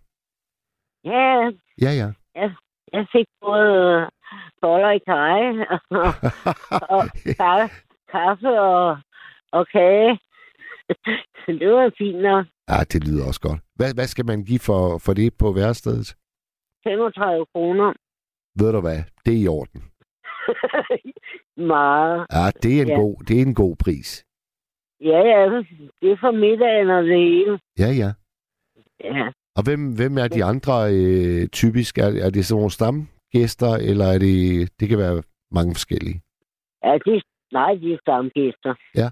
Ja, Ja, ja. jeg fik både øh, boller i kaj og, og ka- kaffe og, og kage. det var fint nok. Ja, det lyder også godt. Hvad, hvad skal man give for, for det på værstedet? 35 kroner. Ved du hvad? Det er i orden. Meget. Ja, det er en, Ja. god, det er en god pris. Ja, ja. Det er for middagen og det hele. Ja, ja. Ja. Og hvem, hvem er de andre øh, typisk? Er, er det sådan nogle stamgæster, eller er det... Det kan være mange forskellige. Ja, de, nej, de er stamgæster. Ja.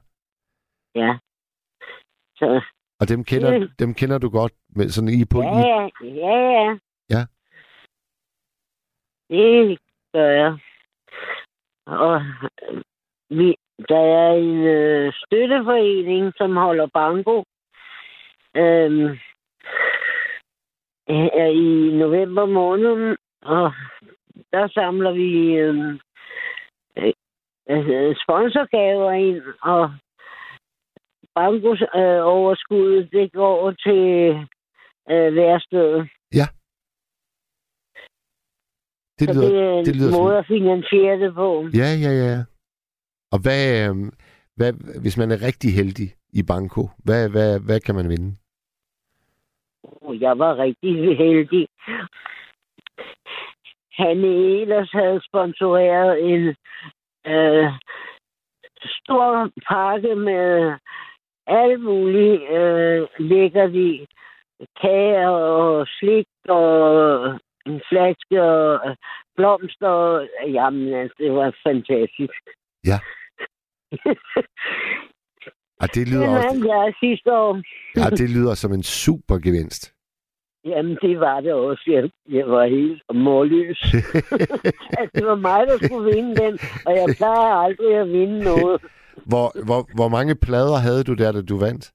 Ja. Og dem kender, Mm. dem kender du godt med sådan i på... ja, ja, ja, ja. Ja. Det gør jeg. Og vi, der er en øh, støtteforening, som holder banko. Øhm, er i november måned, og der samler vi øh, øh, sponsorgaver ind, og bankos overskud, det går til øh, værstedet. Det Så lyder, det er en det lyder måde fint. at finansiere det på. Ja, ja, ja. Og hvad, øh, hvad, hvis man er rigtig heldig i banko, hvad, hvad, hvad kan man vinde? Jeg var rigtig heldig. Han ellers havde sponsoreret en øh, stor pakke med alt muligt øh, lækkert i. Kager og slik og en flaske og øh, blomster. Jamen, altså, det var fantastisk. Ja. Og det lyder Det også, jeg sidste år. ja, det lyder som en super gevinst. Jamen, det var det også. Jeg, jeg var helt målløs. at det var mig, der skulle vinde den, og jeg plejer aldrig at vinde noget. Hvor, hvor, hvor mange plader havde du der, da du vandt?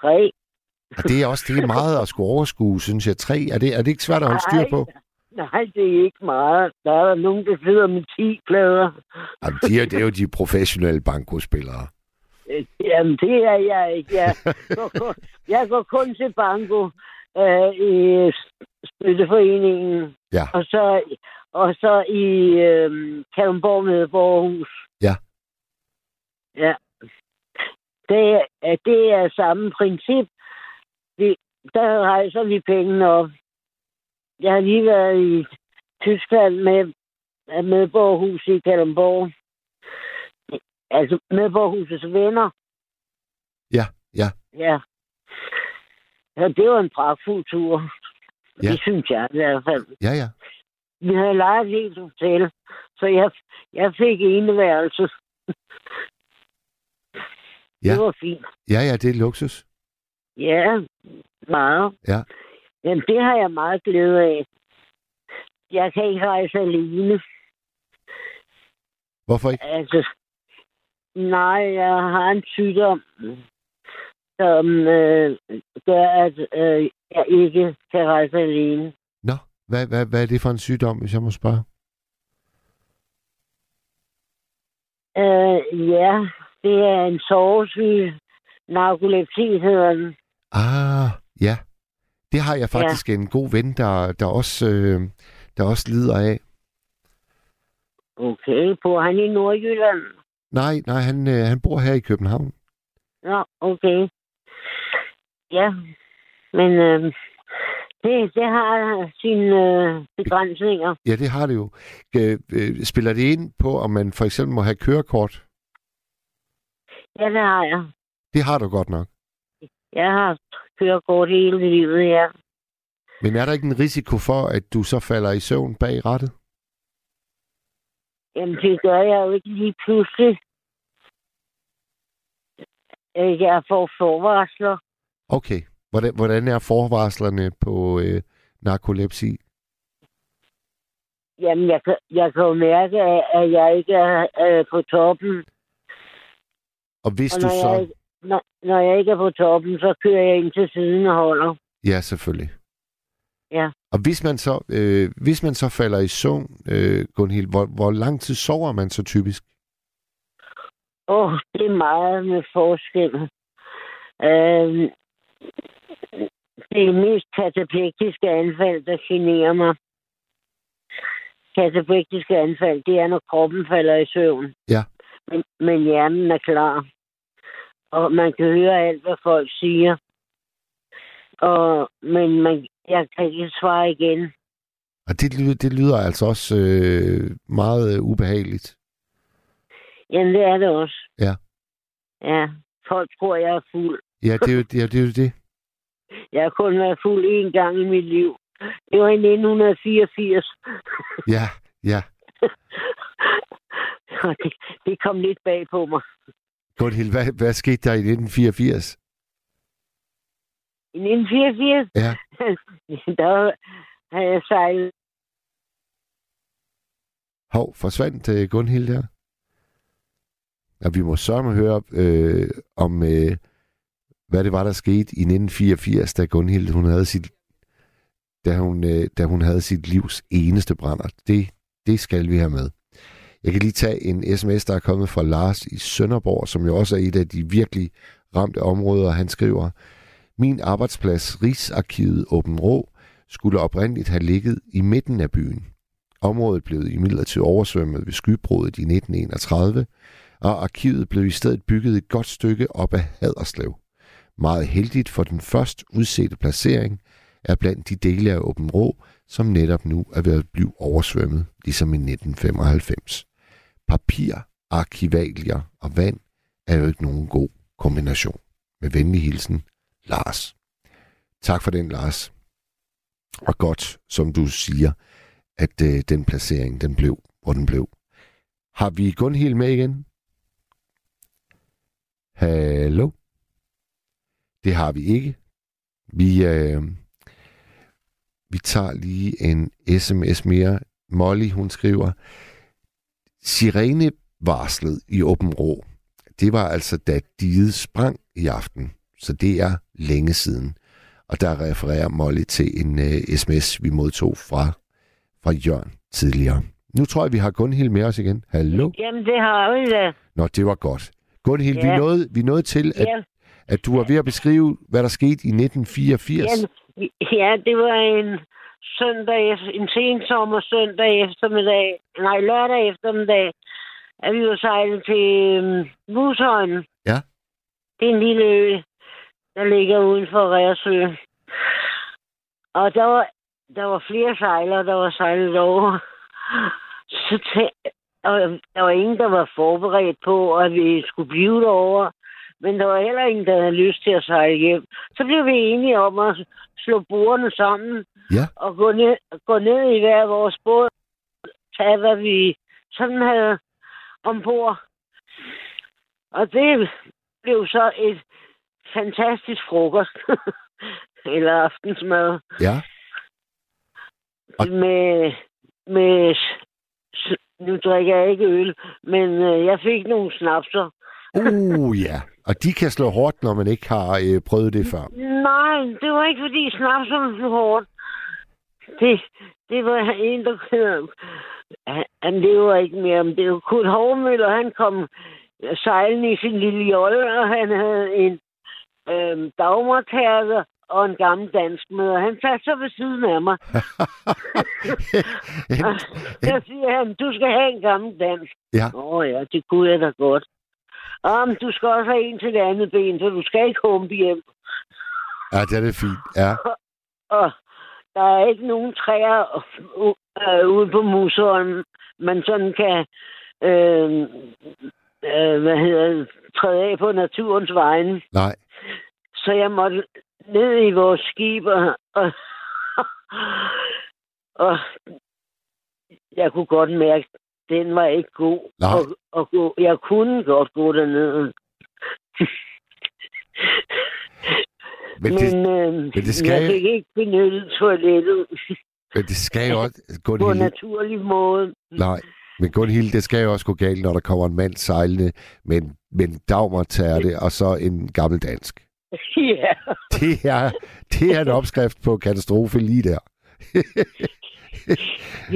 Tre. Og det er også det er meget at skulle overskue, synes jeg. Tre, er det, er det ikke svært at holde styr på? Nej, det er ikke meget. Der er der nogen, der sidder med 10 plader. Jamen, de er, det er jo de professionelle bankospillere. Øh, Jamen, det er jeg ikke. Jeg går kun, jeg går kun til banko øh, i Spytteforeningen. Ja. Og så, og så i øh, Kalundborg med Borghus. Ja. Ja. Det, er- det er samme princip. Vi, der rejser vi pengene op. Jeg har lige været i Tyskland med, med Borghus i Kalundborg. Altså med Borghusets venner. Ja, ja. Ja. ja det var en pragtfuld tur. Ja. Det synes jeg i hvert fald. Ja, ja. Vi havde lejet et helt hotel, så jeg, jeg fik eneværelse. Ja. Det var fint. Ja, ja, det er luksus. Ja, meget. Ja. Jamen, det har jeg meget glæde af. Jeg kan ikke rejse alene. Hvorfor ikke? Altså, nej, jeg har en sygdom, som øh, gør, at øh, jeg ikke kan rejse alene. Nå, hvad, hvad, hvad er det for en sygdom, hvis jeg må spørge? Øh, ja, det er en sovesyge. Narkolepsi hedder den. Ah, ja. Det har jeg faktisk ja. en god ven, der, der, også, øh, der også lider af. Okay, bor han i Nordjylland? Nej, nej, han, øh, han bor her i København. Nå, okay. Ja, men øh, det, det har sine øh, begrænsninger. Ja, det har det jo. Øh, spiller det ind på, om man for eksempel må have kørekort? Ja, det har jeg. Det har du godt nok. Jeg har kørekort hele livet, ja. Men er der ikke en risiko for, at du så falder i søvn bag rattet? Jamen, det gør jeg jo ikke lige pludselig. Jeg får forvarsler. Okay. Hvordan, hvordan er forvarslerne på øh, narkolepsi? Jamen, jeg jeg kan jo mærke, at- at jeg ikke er øh, på toppen. Og hvis og du så... jeg, når, når jeg ikke er på toppen, så kører jeg ind til siden og holder. Ja, selvfølgelig. Ja. Og hvis man så, øh, hvis man så falder i søvn, øh, Gunhild, hvor, hvor lang tid sover man så typisk? Åh, oh, det er meget med forskel. Øh, det er mest kataplektiske anfald, der generer mig. Kataplektiske anfald, det er, når kroppen falder i søvn. Ja. Men, men hjernen er klar. Og man kan høre alt, hvad folk siger. Og, men man, jeg kan ikke svare igen. Og det, lyder- det lyder altså også øh, meget øh, ubehageligt. Jamen, det er det også. Ja. Ja, folk tror, jeg er fuld. Ja, det er jo det. Er, det, er jo det. Jeg har kun været fuld én gang i mit liv. Det var i 1984. Ja, ja. Det, det kom lidt bag på mig. Gunhild, hvad, hvad skete der i 1984? I 1984, Ja. der havde jeg sejlet. Hov, forsvandt øh, Gunhild der? Ja, vi må sørge høre øh, om, øh, hvad det var, der skete i 1984, da Gunhild hun havde sit, da hun, øh, da hun havde sit livs eneste brænder. Det, det skal vi have med. Jeg kan lige tage en sms, der er kommet fra Lars i Sønderborg, som jo også er et af de virkelig ramte områder. Han skriver, min arbejdsplads, Rigsarkivet Åben Rå, skulle oprindeligt have ligget i midten af byen. Området blev imidlertid oversvømmet ved skybruddet i 1931, og arkivet blev i stedet bygget et godt stykke op ad Haderslev. Meget heldigt for den først udsete placering er blandt de dele af Åben Rå, som netop nu er ved at blive oversvømmet, ligesom i 1995. Papir, arkivalier og vand er jo ikke nogen god kombination. Med venlig hilsen, Lars. Tak for den, Lars. Og godt, som du siger, at øh, den placering, den blev, hvor den blev. Har vi Gunhild med igen? Hallo? Det har vi ikke. Vi, øh, vi tager lige en sms mere. Molly, hun skriver, Sirene-varslet i Åben Rå. Det var altså, da diget sprang i aften. Så det er længe siden. Og der refererer Molly til en uh, sms, vi modtog fra fra Jørgen tidligere. Nu tror jeg, vi har Gunhild med os igen. Hallo? Jamen, det har vi da. Nå, det var godt. Gunhild, ja. vi, Ja. nåede, vi nåede til, at, Ja. at du var ved at beskrive, hvad der skete i 1984. Jamen, ja, det var en søndag, en sen sommer søndag eftermiddag, nej, lørdag eftermiddag, at vi var sejlet til øhm, Mushøjen. Ja. Det er en lille ø, der ligger uden for Reersø. Og der var, der var flere sejlere, der var sejlet over. Så tæ- og der var ingen, der var forberedt på, at vi skulle blive derovre. Men der var heller ingen, der havde lyst til at sejle hjem. Så blev vi enige om at slå bordene sammen Ja. og gå ned, gå ned i hver vores båd. Tage, hvad vi sådan havde ombord. Og det blev så et fantastisk frokost. Eller aftensmad. Ja. Med, med, s- nu drikker jeg ikke øl, men øh, jeg fik nogle snapser. Uh, ja. Og de kan slå hårdt, når man ikke har øh, prøvet det før. Nej, det var ikke fordi snapserne blev hårdt. Det, det var en, der han, han lever ikke mere, men det var Kurt Hovmøller, han kom sejlende i sin lille jolle, og han havde en øhm, dagmartærke og en gammel dansk med, og han satte sig ved siden af mig. Så siger han, du skal have en gammel dansk. Ja. Åh oh, ja, det kunne jeg da godt. Om du skal også have en til det andet ben, så du skal ikke humpe hjem. Ja, det er det fint. Ja. Og der er ikke nogen træer øh, ude på Musholm, man sådan kan øh, øh, hvad hedder det, træde af på naturens vegne. Nej. Så jeg måtte ned i vores skib, og, og, og jeg kunne godt mærke, den var ikke god. Nej. Og, og gå, jeg kunne godt gå derned. Men det, men, øh, men det skal jeg fik ikke benyttet toilettet men det skal jo også... på en naturlig måde. nej. Men Gunhild, det skal jo også gå galt, når der kommer en mand sejlende med en, med en dagmartærte og så en gammel dansk. ja. Det er, det er en opskrift på katastrofe lige der.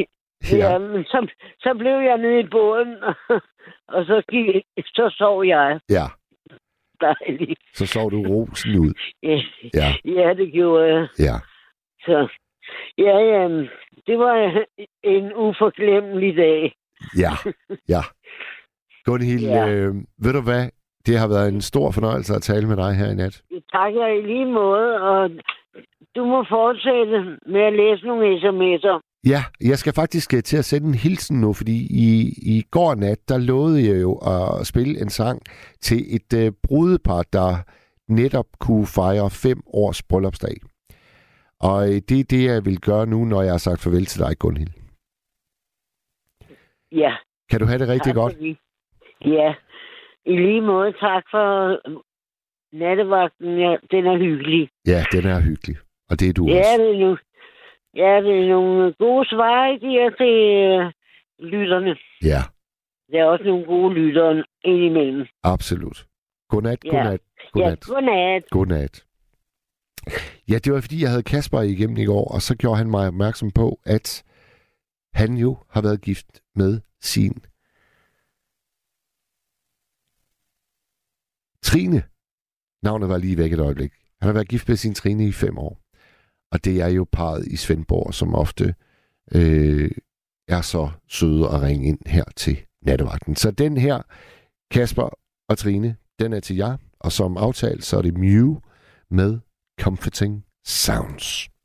ja. men så, så blev jeg nede i båden, og så, gik, så sov jeg Ja, dejligt. så sov du rosen ud. Ja, Ja. ja det gjorde jeg. Ja. Så, ja, ja, det var en uforglemmelig dag. Ja, ja. Gunhild, Ja. ja. øh, ved du hvad? Det har været en stor fornøjelse at tale med dig her i nat. Jeg takker i lige måde, og du må fortsætte med at læse nogle sms'er. Ja, jeg skal faktisk øh, til at sende en hilsen nu, fordi i, i går nat, der lovede jeg jo at spille en sang til et øh, brudepar, der netop kunne fejre fem års bryllupsdag. Og øh, det er det, jeg vil gøre nu, når jeg har sagt farvel til dig, Gunhild. Ja. Kan du have det rigtig tak godt? fordi- Ja, i lige måde tak for nattevagten. Ja, den er hyggelig. Ja, den er hyggelig. Og det er du Ja, også. det er nu. Ja, det er nogle gode svar, I giver til øh, lytterne. Ja, Der er også nogle gode lyttere indimellem. absolut. Godnat, Ja. godnat, godnat. Ja, godnat. Godnat. Ja, det var fordi, jeg havde Kasper igennem i går, og så gjorde han mig opmærksom på, at han jo har været gift med sin Trine. Navnet var lige væk et øjeblik. Han har været gift med sin Trine i fem år. Og det er jo parret i Svendborg, som ofte øh, er så søde at ringe ind her til nattevagten. Så den her, Kasper og Trine, den er til jer. Og som aftalt, så er det Mew med Comforting Sounds.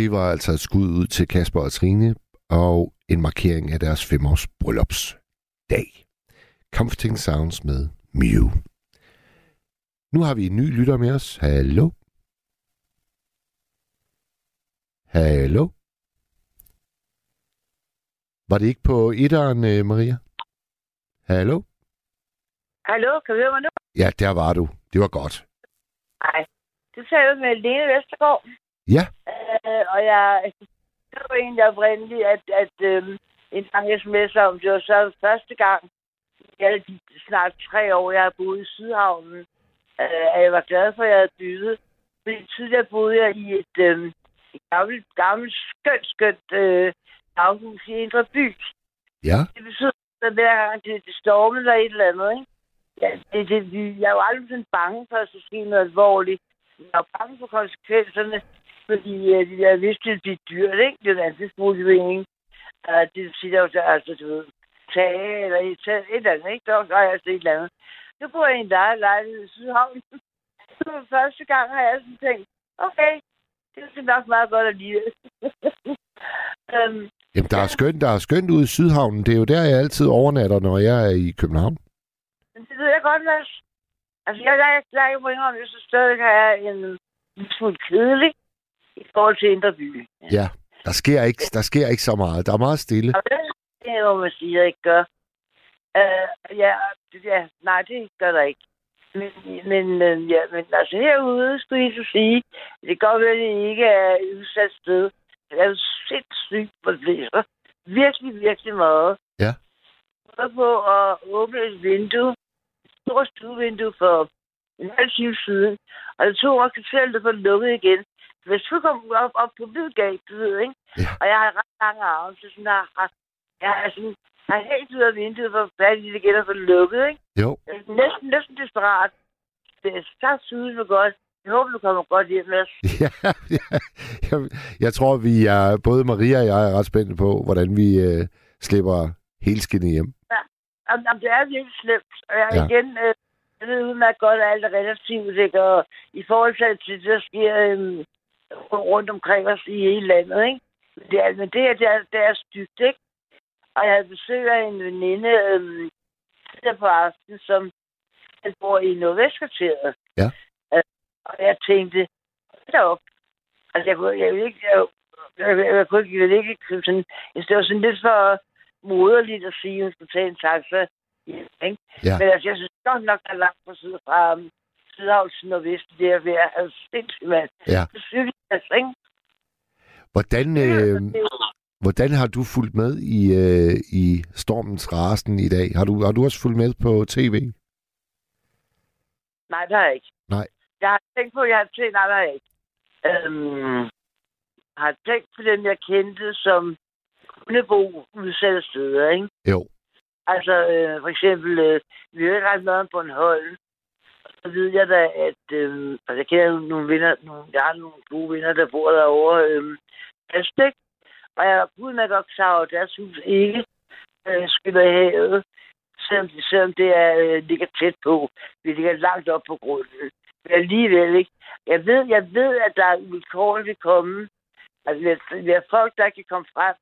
Det var altså et skud ud til Kasper og Trine, og en markering af deres femårs bryllupsdag. Comforting Sounds med Mew. Nu har vi en ny lytter med os. Hallo? Hallo? Var det ikke på etteren, øh, Maria? Hallo? Hallo, kan du høre mig nu? Ja, der var du. Det var godt. Nej. Du taler med Lene Vestergaard. Ja, Øh, og jeg det var egentlig oprindeligt, at, at øh, en gang sms om, det var så første gang, i alle de snart tre år, jeg har boet i Sydhavnen, øh, at jeg var glad for, at jeg havde byttet. Fordi tidligere boede jeg i et, øh, gammelt, gammelt, skønt, skønt øh, daghus i Indre By. ja. Det betyder, at hver gang det, det stormede eller et eller andet, ikke? Ja, det, det, jeg jo aldrig sådan bange for, at der sker noget alvorligt. Jeg jo bange for konsekvenserne, fordi jeg vidste, det ville blive dyrt, ikke? Det er jo mulighed, Uh, det vil sige, der var så, altså, du ved, tage eller et, et eller andet, ikke? Der var så altså et eller andet. Nu bor jeg i en leje- lejlighed i Sydhavn. Så for første gang har jeg sådan tænkt, okay, det er nok meget godt alligevel. um, Jamen, der er skønt, der er skønt ude i Sydhavnen. Det er jo der, jeg altid overnatter, når jeg er i København. Men det ved jeg godt, Mads. Altså, jeg, jeg, jeg, jeg må indrømme, at jeg synes stadig er en lille smule kedelig i forhold til Indre By. Ja, der sker, ikke, der sker ikke så meget. Der er meget stille. Og det, det må man sige, jeg ikke gør. Uh, ja, det- ja, nej, det gør der ikke. Men, men, øh, ja, men altså herude, skulle jeg så sige, det kan godt være, at det ikke er et udsat sted. Det er jo sindssygt for blæser. Virkelig, virkelig meget. Ja. Jeg på at åbne et vindue, et stort stuevindue for en halv time siden, og det tog også kvarteret at det lukket igen. Hvis du kom op, op på gab, du ved, ikke? Ja. Og jeg har ret lange arme, så sådan, jeg har, jeg har sådan, jeg har helt ud af vinduet for fat i det få det lukket, ikke? Jo. Jeg er næsten, næsten desperat. Det er så sygt for godt. Jeg håber, du kommer godt hjem med os. Ja, ja. Jeg, jeg tror, vi er, både Maria og jeg er ret spændte på, hvordan vi øh, slipper helskindet hjem. Jamen, jamen, det er virkelig slemt. Og jeg Ja. ja. igen, øh, jeg ved udmærket godt, at alt er relativt, ikke? Og i forhold til det, der sker øhm, rundt omkring os i hele landet, ikke? Det er, men det, er, det, er, det er stygt, ikke? Og jeg havde besøg af en veninde øhm, der på aften, som han bor i Nordvestkvarteret. Ja. Øh, og jeg tænkte, hold op. Altså, jeg kunne, jeg ville ikke, jeg, jeg, jeg, jeg kunne ikke, jeg ville ikke sådan, jeg det var sådan lidt for moderligt at sige, at hun skulle tage en taxa. Ikke? Ja. Men altså, jeg synes godt nok, der er langt fra syd fra um, Sydhavn til Nordvest. Det er ved at have sindssygt, mand. Ja. Det synes jeg, altså, ikke? Hvordan, øh, hvordan har du fulgt med i, øh, i stormens rasen i dag? Har du, har du også fulgt med på tv? Nej, det har jeg ikke. Nej. Jeg har tænkt på, jeg har tænkt, nej, det har jeg ikke. Øhm, jeg har tænkt på den, jeg kendte, som kunne bo udsatte steder, ikke? Jo. Altså, øh, for eksempel, øh, vi ikke ret meget om Bornholm. Så ved jeg da, at... Øh, altså, jeg kender nogle venner, nogle, jeg har nogle gode venner, der bor derovre. Øh, fast. Og jeg er udmærket godt klar over, at deres hus ikke øh, skylder havet, selvom, det- selvom det er, øh, ligger tæt på. Vi ligger langt op på grunden. Men alligevel ikke. Jeg ved, jeg ved at der er vilkårligt vil komme. Altså, der er folk, der kan komme frem.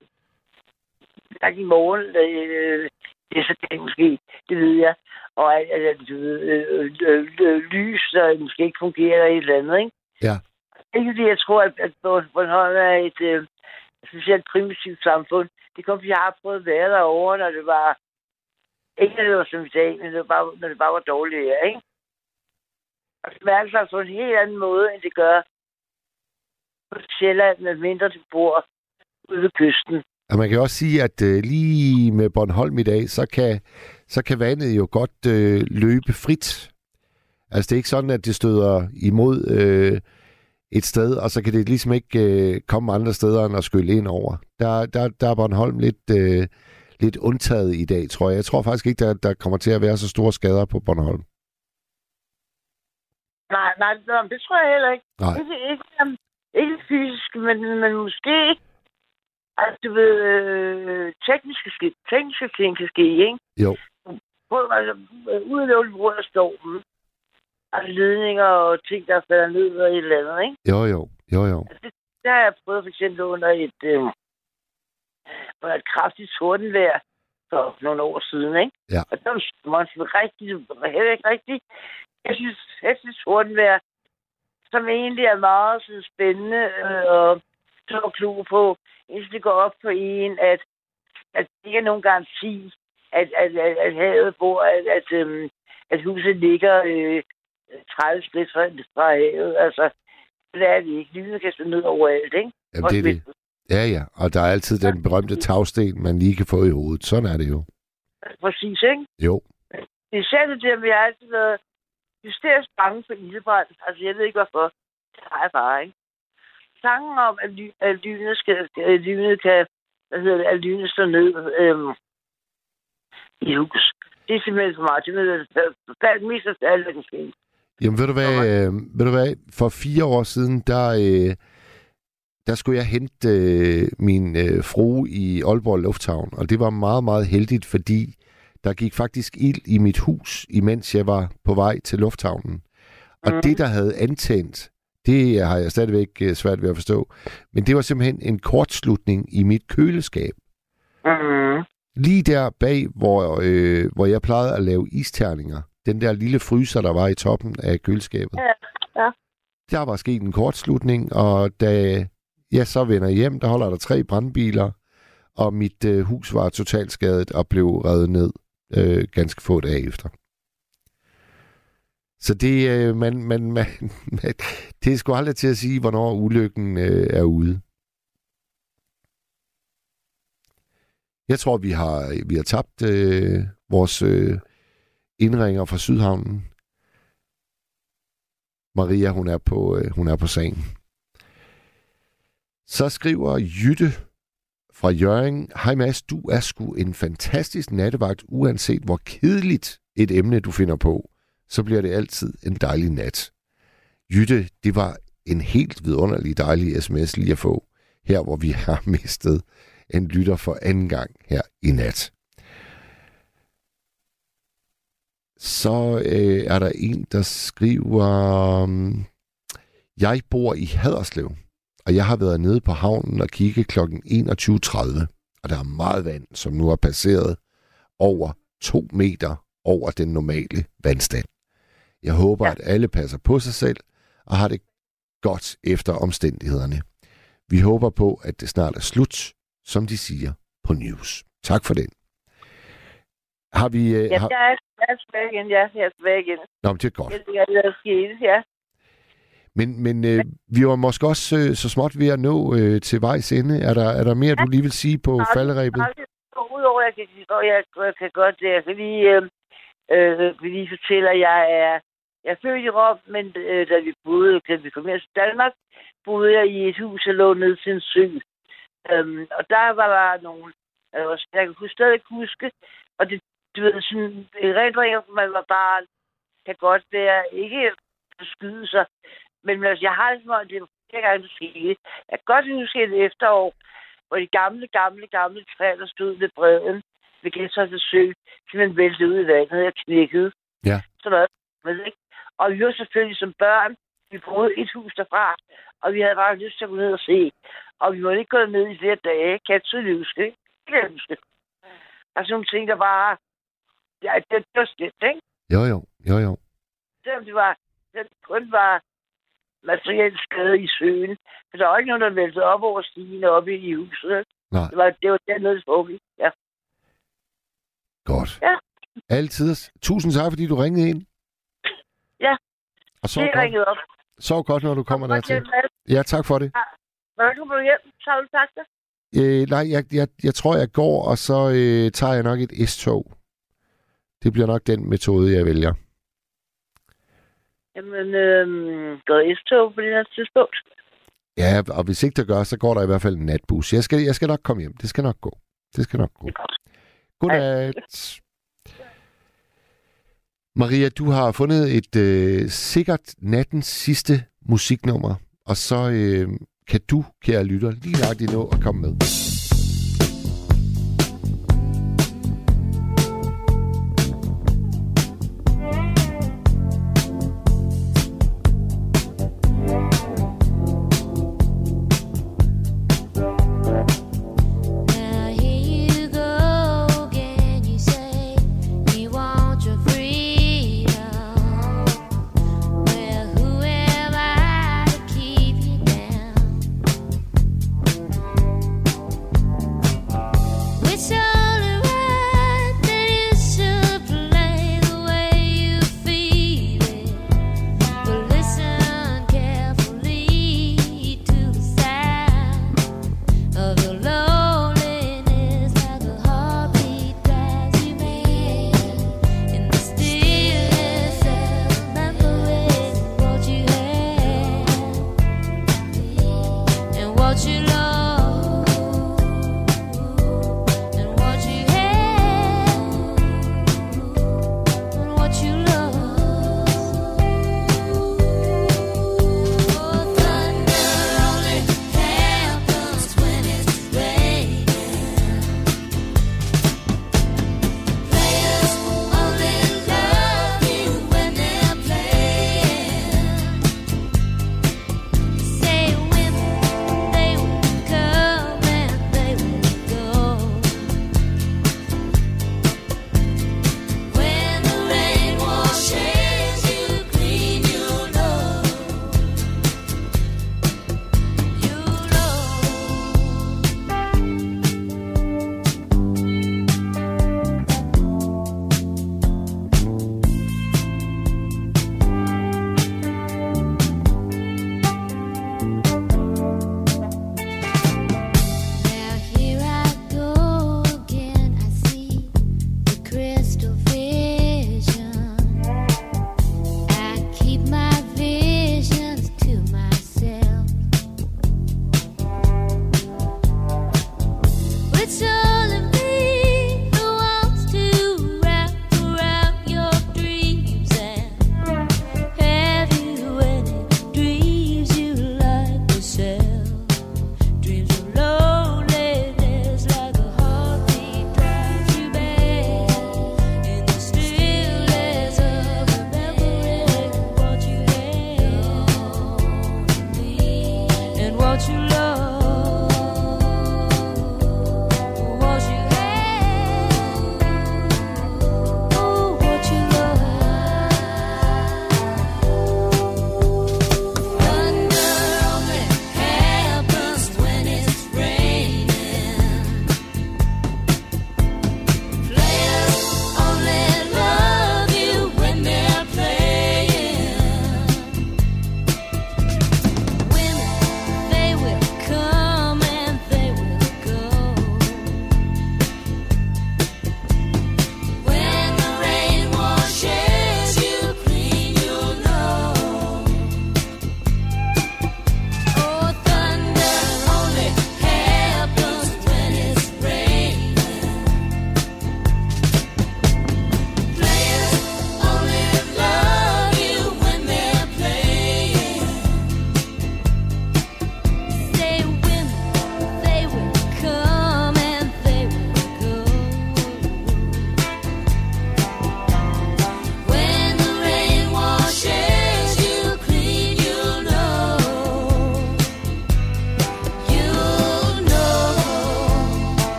Der i morgen, øh, det er så det måske, det ved jeg. Og at, at, ved, øh, øh, øh, lys, der måske ikke fungerer i et eller andet, ikke? Ja. Ikke fordi jeg tror, at, at Bornholm er et øh, specielt primitivt samfund. Det kom, fordi jeg har prøvet at være derovre, når det var... Ikke når det var som i dag, men det var bare, når det bare var dårligt her, ikke? Og det mærker sig på en helt anden måde, end det gør på Sjælland, medmindre du bor ude ved kysten. Og man kan også sige, at øh, lige med Bornholm i dag, så kan, så kan vandet jo godt øh, løbe frit. Altså det er ikke sådan, at det støder imod øh, et sted, og så kan det ligesom ikke øh, komme andre steder end at skylle ind over. Der, der, der er Bornholm lidt, øh, lidt undtaget i dag, tror jeg. Jeg tror faktisk ikke, der, der kommer til at være så store skader på Bornholm. Nej, nej, det tror jeg heller ikke. Nej. Ikke, ikke, ikke fysisk, men, men måske... Altså, du ved, øh, tekniske, ske, tekniske ting kan ske, ikke? Jo. Prøv, altså, øh, udelukkende på grund af stormen. Altså, ledninger og ting, der falder ned og et eller andet, ikke? Jo, jo. Jo, jo. Der har jeg prøvet for eksempel under et, øh, under et kraftigt tordenvejr for nogle år siden, ikke? Ja. Og der var sådan rigtig, heller ikke rigtig, jeg synes, synes tordenvejr, som egentlig er meget sådan spændende øh, og klog på, indtil det går op på en, at, at det ikke er nogen garanti, at, at, at, at havet bor, at, at, øhm, at huset ligger øh, 30 skridt fra, fra havet. Altså, det er det ikke. Lynet kan stå ned overalt, ikke? Jamen, det er det. Ja, ja. Og der er altid den berømte tagsten, man lige kan få i hovedet. Sådan er det jo. Præcis, ikke? Jo. Især det der, vi har altid været hysterisk bange for ildebrand. Altså, jeg ved ikke hvorfor. Det har jeg bare, ikke? Tanken om, at, ly, at lynet, skal, at lynet kan, hvad hedder det, at lynet står ned øhm, i hus. Det er simpelthen for meget. Det er det mest af alt, der kan ske. Jamen ved du hvad, øh, ved du hvad for fire år siden, der, øh, der skulle jeg hente øh, min øh, frue i Aalborg Lufthavn, og det var meget, meget heldigt, fordi der gik faktisk ild i mit hus, imens jeg var på vej til lufthavnen. Og Mhm. det, der havde antændt, det har jeg stadigvæk øh, svært ved at forstå, men det var simpelthen en kortslutning i mit køleskab. Mm-hmm. Lige der bag, hvor, øh, hvor jeg plejede at lave isterninger, den der lille fryser, der var i toppen af køleskabet. Ja, ja. Der var sket en kortslutning, og da jeg så vender hjem, der holder der tre brandbiler, og mit øh, hus var totalt skadet og blev revet ned øh, ganske få dage efter. Så det, øh, man, man, man, man, det er sgu aldrig til at sige, hvornår ulykken øh, er ude. Jeg tror, vi har, vi har tabt øh, vores øh, indringer fra Sydhavnen. Maria, hun er på, øh, hun er på sagen. Så skriver Jytte fra Jørgen. Hej Mads, du er sgu en fantastisk nattevagt, uanset hvor kedeligt et emne du finder på. Så bliver det altid en dejlig nat. Jytte, det var en helt vidunderlig dejlig sms lige at få, her hvor vi har mistet en lytter for anden gang her i nat. Så øh, er der en, der skriver, øhm, jeg bor i Haderslev, og jeg har været nede på havnen og kigge kl. 21.30, og der er meget vand, som nu er passeret over to meter over den normale vandstand. Jeg håber, ja. at alle passer på sig selv og har det godt efter omstændighederne. Vi håber på, at det snart er slut, som de siger på news. Tak for den. Har vi... Uh, Ja, har... jeg er, jeg er tilbage igen, ja. Jeg er tilbage igen. Nå, men det er godt. Jeg tænker, det er sket, ja. Men, men øh, vi var måske også øh, så småt ved at nå øh, til vejs ende. Er der, er der mere, du lige vil sige på falderæbet? Udover, jeg kan, jeg, jeg kan godt. Jeg kan lige, øh, øh, lige fortælle, at jeg er, jeg er født i Rom, men øh, da vi boede, da vi kom her til Danmark, boede jeg i et hus, der lå ned til en sø. Øhm, og der var der nogle, øh, jeg kan huske, stadig huske, og det, du ved, sådan, erindringer, man var bare, kan godt være, ikke forskyde sig, men altså, jeg har det som om, det er flere gange, det skete. Jeg kan godt huske et efterår, hvor de gamle, gamle, gamle træer, der stod ved bredden ved Gensholds Sø, simpelthen væltede ud i vandet og knækkede. Ja. Så var det, ikke? Og vi var selvfølgelig som børn, vi boede et hus derfra, og vi havde bare lyst til at gå ned og se. Og vi måtte ikke gå ned i flere dage, kan jeg tydeligt huske, ikke? Det kan jeg huske. Altså nogle ting, der bare... Ja, det, det var slemt, ikke? Jo, jo, jo, jo. Selvom det var, det kun var materiel skade i søen. For der var ikke nogen, der væltede op over stigen oppe i huset. Nej. Det var, det var dernede, foregik. Ja. Godt. Ja. Altid. Tusind tak, fordi du ringede ind. Ja. Og så det er ringet op. Sov godt, når du kommer hjem, Mads. Ja, tak for det. Du kommer hjem, så har du det. Øh, nej, jeg, jeg, jeg tror, jeg går, og så øh, tager jeg nok et S-tog. Det bliver nok den metode, jeg vælger. Jamen, øhm, går S-tog på det her tidspunkt? Ja, og hvis ikke der gør, så går der i hvert fald en natbus. Jeg skal, jeg skal nok komme hjem. Det skal nok gå. Det skal nok gå. Godnat. Maria, du har fundet et øh, sikkert nattens sidste musiknummer, og så øh, kan du, kære lytter, lige nøjagtigt nå at komme med.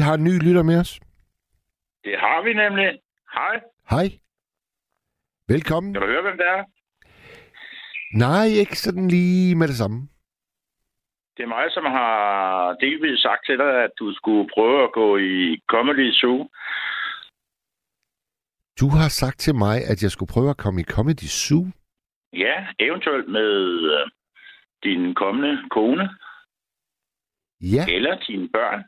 Har en ny lytter med os. Det har vi nemlig. Hej. Hej. Velkommen. Kan du høre, hvem det er? Nej, ikke sådan lige med det samme. Det er mig, som har delvis sagt til dig, at du skulle prøve at gå i Comedy Zoo. Du har sagt til mig, at jeg skulle prøve at komme i Comedy Zoo. Ja, eventuelt med øh, din kommende kone. Ja. Eller dine børn.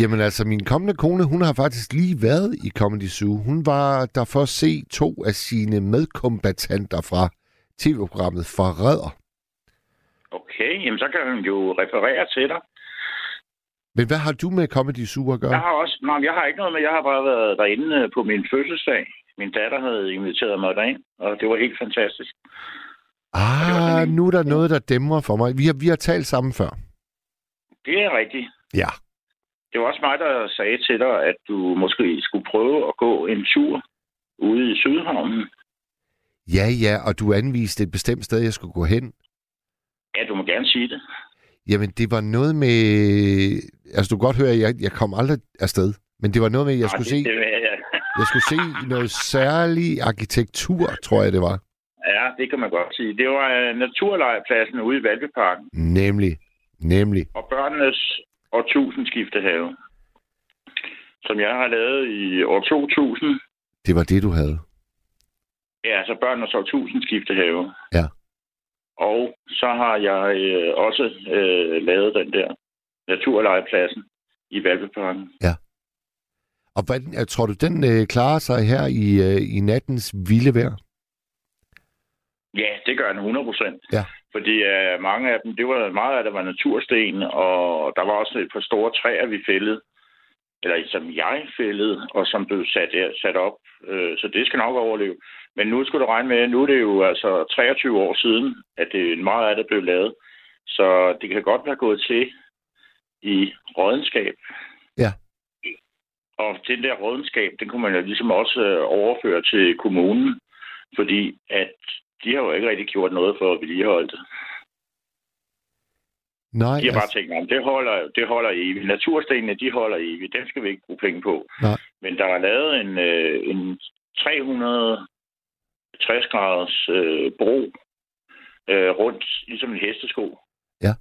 Jamen altså, min kommende kone, hun har faktisk lige været i Comedy Zoo. Hun var der for at se to af sine medkombatanter fra tv-programmet Forræder. Okay, jamen så kan hun jo referere til dig. Men hvad har du med Comedy Zoo at gøre? Jeg har også, nej, jeg har ikke noget med, jeg har bare været derinde øh, på min fødselsdag. Min datter havde inviteret mig derind, og det var helt fantastisk. Ah, nu er der noget, der dæmmer for mig. Vi har, vi har talt sammen før. Det er rigtigt. Ja. Det var også mig, der sagde til dig, at du måske skulle prøve at gå en tur ude i Sydhavnen. Ja, ja, og du anviste et bestemt sted, jeg skulle gå hen. Ja, du må gerne sige det. Jamen, det var noget med... Altså, du kan godt høre, at jeg, jeg kom aldrig afsted. Men det var noget med, at jeg Nej, skulle det, se... Det, jeg, Jeg skulle se noget særlig arkitektur, tror jeg, det var. ja, det kan man godt sige. Det var øh, naturlejrpladsen ude i Valbyparken. Nemlig. Nemlig. og børnenes årtusindskiftehave, som jeg har lavet i år 2000. Det var det, du havde. Ja, altså børnenes årtusindskiftehave. Ja. Og så har jeg øh, også øh, lavet den der naturlejepladsen i Valbyparken. Ja. Og hvad, jeg tror du, den øh, klarer sig her i, øh, i nattens vilde vejr? Ja, det gør den 100 procent. Ja. Fordi øh, mange af dem, det var meget af det var natursten, og der var også et par store træer, vi fældede. Eller som jeg fældede, og som blev sat, sat op. Øh, så det skal nok overleve. Men nu skulle du regne med, nu er det jo altså 23 år siden, at det meget af det blev lavet. Så det kan godt være gået til i rådenskab. Ja. Og den der rådenskab, den kunne man jo ligesom også øh, overføre til kommunen, fordi at de har jo ikke rigtig gjort noget for at vedligeholde det. Nej, De har bare tænkt, at det holder, det holder evigt. Naturstenene, de holder evigt. Dem skal vi ikke bruge penge på. Nej. Men der er lavet en, øh, en 360 graders øh, bro øh, rundt, ligesom en hestesko. Ja.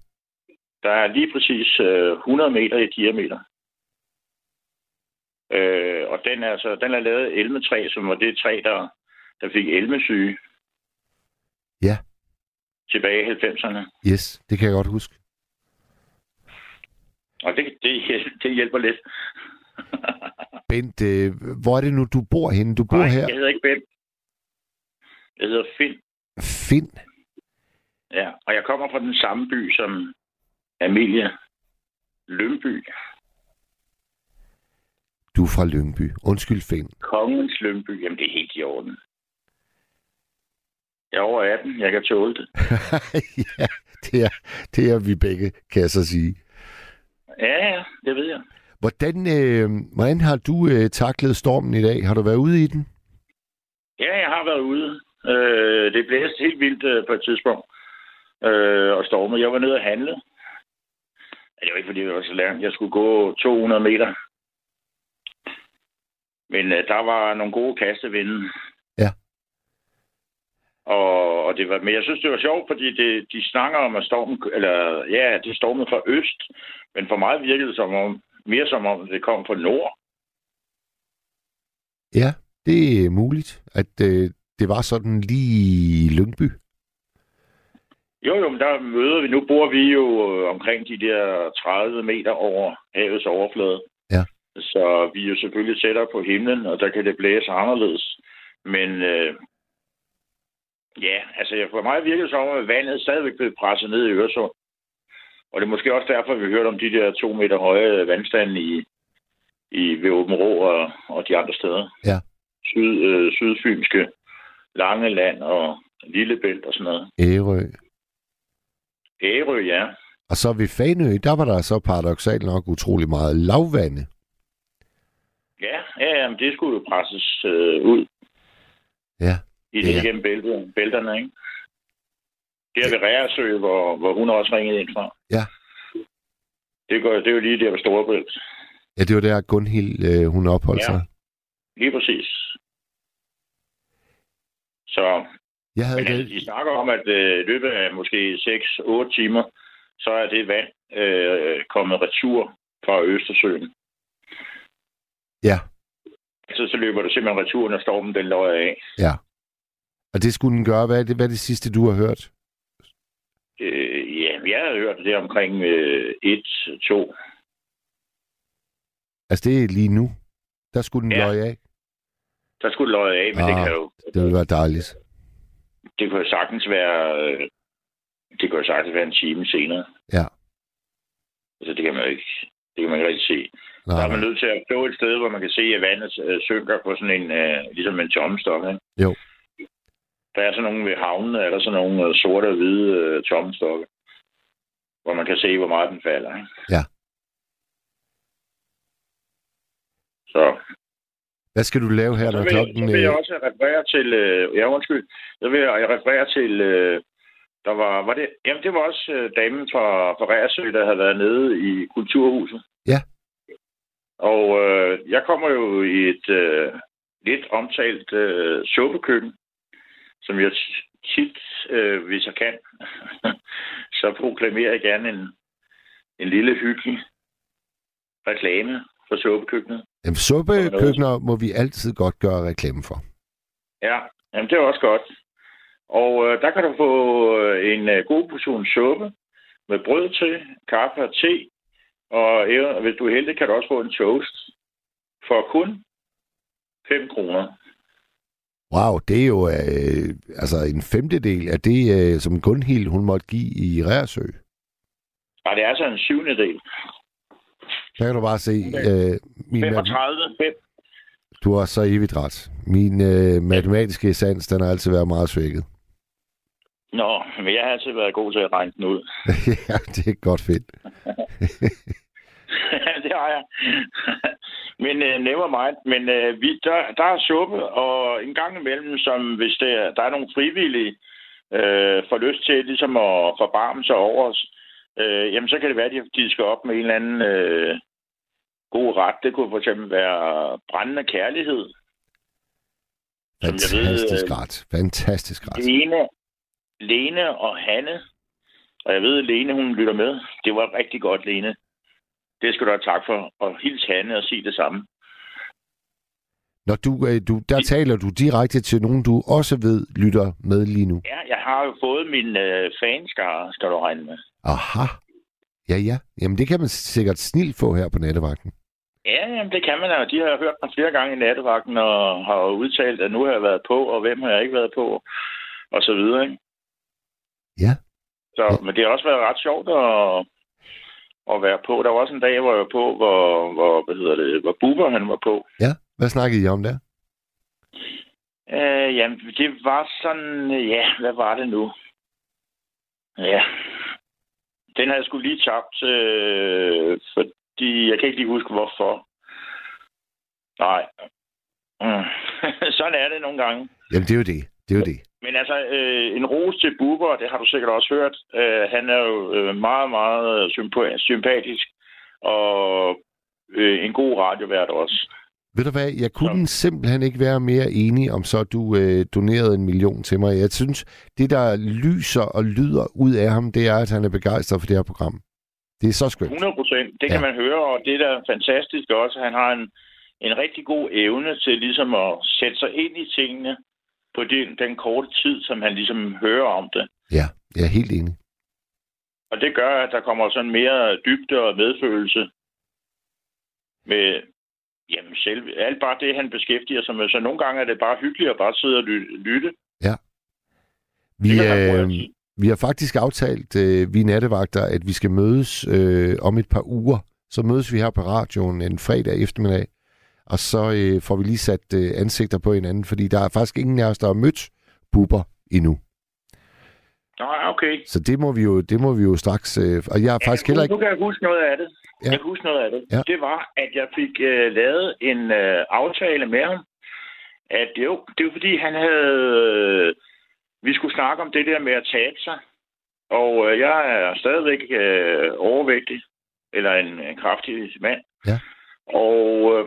Der er lige præcis øh, 100 meter i diameter. Øh, og den er, altså, den er lavet af elmetræ, som var det træ, der, der fik elmesyge Ja. tilbage i 90'erne. Yes, det kan jeg godt huske. Og det, det, det hjælper lidt. Bent, øh, hvor er det nu, du bor henne? Du bor Nej, her. jeg hedder ikke Bent. Jeg hedder Finn. Finn. Ja, og jeg kommer fra den samme by som Amelia. Lønby. Du er fra Lyngby. Undskyld, Finn. Kongens Lønby. Jamen, det er helt i orden. Jeg er over 18. Jeg kan tåle det. ja, det er, det er vi begge, kan jeg så sige. Ja, ja, det ved jeg. Hvordan, øh, hvordan har du øh, taklet stormen i dag? Har du været ude i den? Ja, jeg har været ude. Øh, det blæste helt vildt øh, på et tidspunkt. Øh, og stormet. Jeg var nede og handle. Det var ikke, fordi det var så langt. Jeg skulle gå 200 meter. Men øh, der var nogle gode kastevinde. Og, og det var, men jeg synes, det var sjovt, fordi det, de snakker om, at stormen, eller ja, det stormede fra øst. Men for mig virkede det som om, mere som om, det kom fra nord. Ja, det er muligt, at øh, det var sådan lige i Lyngby. Jo, jo, men der møder vi. Nu bor vi jo øh, omkring de der 30 meter over havets overflade. Ja. Så vi er jo selvfølgelig tættere på himlen, og der kan det blæse anderledes. Men øh, ja, altså for mig virker det som om, at vandet stadigvæk blev presset ned i Øresund. Og det er måske også derfor, vi hørte om de der to meter høje vandstande i, i ved Åben Rå og, og de andre steder. Ja. Syd, øh, sydfynske, lange land og Lillebælt og sådan noget. Ærø. Ærø, ja. Og så ved Fanø, der var der så paradoxalt nok utrolig meget lavvande. Ja, ja, ja men det skulle jo presses øh, ud Ja. I det Ja. igennem bæltet, bælterne, ikke? Der ved Ræresø, hvor, hvor hun også ringede ind fra. Ja. Det, går, det er jo lige der ved Storebælt. Ja, det var der Gunhild, øh, hun opholdt Ja. sig. Lige præcis. Så Jeg havde men altså, det, de snakker om, at øh, løbet af måske 6-8 timer, så er det vand øh, kommet retur fra Østersøen. ja, Så, så løber det simpelthen retur, når stormen den løjer af. ja. Og det skulle den gøre. Hvad er det, hvad er det sidste, du har hørt? Øh, ja, jeg har hørt det omkring øh, 1-2. Altså, det er lige nu. Der skulle den Ja. løje af. Der skulle det løje af, men ah. det kan jo Det ville være dejligt. det jo sagtens være øh, det jo sagtens være en time senere. Ja. Altså det kan man jo ikke det kan man ikke rigtig se. Nej, Der er man nødt til at stå et sted, hvor man kan se, at vandet øh, synker på sådan en, øh, ligesom en tommestok. Ikke? Jo. Der er sådan nogle ved havnene, er der sådan nogle øh, sorte og hvide øh, tommestokke, hvor man kan se, hvor meget den falder. Ikke? Ja. Så Hvad skal du lave her, når klokken... så vil jeg øh, også referere til... Øh, ja, undskyld. Så vil jeg referere til... Øh, der var, var det, jamen, det var også øh, damen fra, fra Ræsø, der havde været nede i Kulturhuset. Ja. Og øh, jeg kommer jo i et øh, lidt omtalt øh, suppekøkken, som jeg tit, øh, hvis jeg kan, så proklamerer jeg gerne en, en lille hyggelig reklame for suppekøkkenet. Jamen, suppekøkkener må vi altid godt gøre reklame for. Ja, jamen det er også godt. Og øh, der kan du få øh, en øh, god portion suppe med brød til, kaffe og te. Og øh, hvis du er heldig, kan du også få en toast for kun 5 kroner. Wow, det er jo øh, altså en femtedel af det, øh, som Gunhild hun måtte give i Rærsø. Og det er altså en syvende del. Der kan du bare se, øh, min, mat- 35, 5. du har så evigt ret. Min øh, matematiske sans, den har altid været meget svækket. Nå, men jeg har altid været god til at regne den ud. ja, det er godt fedt. det har jeg. men øh, never mind. Men øh, vi, der, der er suppe, og en gang imellem, som hvis det, er- der er nogle frivillige, øh, får lyst til ligesom at forbarme sig over os, øh, jamen så kan det være, at de skal op med en eller anden øh, god ret. Det kunne for eksempel være brændende kærlighed. Jeg ved, Fantastisk øh, ret. Fantastisk ret. Lene, Lene og Hanne. Og jeg ved, at Lene, hun lytter med. Det var rigtig godt, Lene. Det skal du have tak for. Og hils Hanne og sige det samme. Når du, øh, du, der taler du direkte til nogen, du også ved lytter med lige nu. Ja, jeg har jo fået min øh, fanskare, skal du regne med. Aha. Ja, ja. Jamen, det kan man sikkert snilt få her på nattevagten. Ja, jamen, det kan man jo. De har hørt mig flere gange i nattevagten og har udtalt, at nu har jeg været på, og hvem har jeg ikke været på, og så videre, ikke? Ja. Så, men det har også været ret sjovt at, at være på. Der var også en dag, hvor jeg var på, hvor, hvor hvad hedder det, hvor Bubber han var på. Ja, hvad snakkede I om der? Øh, jamen, det var sådan... Ja, hvad var det nu? Ja. Den havde jeg sgu lige tabt, øh, fordi jeg kan ikke lige huske, hvorfor. Nej. Mm. sådan er det nogle gange. Jamen, det er jo det. Det er jo det. Men altså, øh, en ros til Bubber, det har du sikkert også hørt. Øh, han er jo øh, meget, meget sympa- sympatisk og øh, en god radiovært også. Ved du hvad, jeg kunne simpelthen ikke være mere enig, om så du øh, donerede en million til mig. Jeg synes, det der lyser og lyder ud af ham, det er, at han er begejstret for det her program. Det er så skønt. 100 procent. Det kan Ja. man høre, og det der er fantastisk også, at han har en, en rigtig god evne til ligesom at sætte sig ind i tingene på den, den korte tid, som han ligesom hører om det. Ja, jeg er helt enig. Og det gør, at der kommer sådan mere dybde og medfølelse med jamen selv, alt bare det, han beskæftiger sig med. Så nogle gange er det bare hyggeligt at bare sidde og lytte. lytte. Vi, Det kan øh, vi har faktisk aftalt, øh, vi nattevagter, at vi skal mødes øh, om et par uger. Så mødes vi her på radioen en fredag eftermiddag, og så øh, får vi lige sat øh, ansigter på hinanden, fordi der er faktisk ingen af os, der har mødt Bubber endnu. Nej, okay. Så det må vi jo, det må vi jo straks... Øh, og jeg har faktisk heller ikke... Nu kan jeg huske noget af det. Ja. Ja. Jeg kan huske noget af det. Ja. Det var, at jeg fik øh, lavet en øh, aftale med ham. At det, jo, det var fordi, han havde... Øh, vi skulle snakke om det der med at tabe sig. Og øh, jeg er stadigvæk øh, overvægtig. Eller en, en kraftig mand. Ja. Og øh,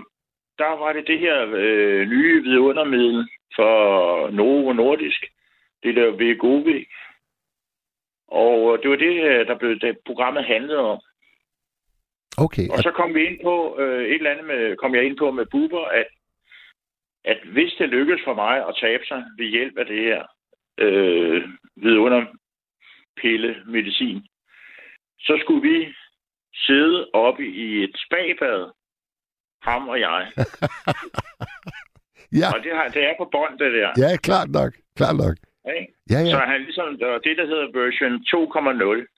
der var det det her øh, nye vidundermiddel for Novo Nordisk. Det der Vegovic. Og det var det, øh, der blev det programmet handlede om. Okay, Og så kom vi ind på øh, et eller andet med, kom jeg ind på med Buber, at, at hvis det lykkes for mig at tabe sig ved hjælp af det her øh, vidunderpille medicin, så skulle vi sidde oppe i et spabad, ham og jeg. Ja. Og det, har, det er på bånd, det der. Ja, klart nok. Klart nok. Ikke? Ja, ja. Så han ligesom, og det, der hedder version 2.0,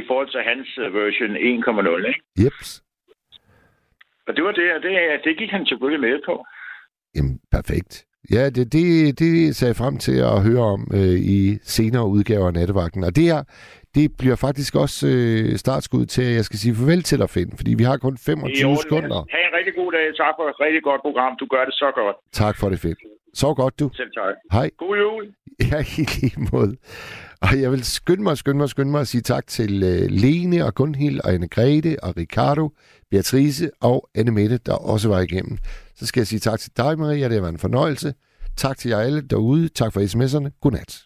i forhold til hans øh, version 1.0, ikke? Jeps. Og det var det, og det, det gik han selvfølgelig med på. Jamen, perfekt. Ja, det, det, det ser jeg frem til at høre om øh, i senere udgaver af Nattevagten. Og det her, det bliver faktisk også øh, startskud til, at jeg skal sige farvel til dig, Finn, fordi vi har kun I 25 orden. sekunder. Ha' en rigtig god dag. Tak for et rigtig godt program. Du gør det så godt. Tak for det, Finn. Sov godt, du. Selv tak. Hej. God jul. Ja, i lige måde. Og jeg vil skynde mig, skynde mig, skynde mig at sige tak til uh, Lene og Gunhild og Anne Grete og Ricardo, Beatrice og Anne Mette, der også var igennem. Så skal jeg sige tak til dig, Maria. Det har været en fornøjelse. Tak til jer alle derude. Tak for sms'erne. Godnat.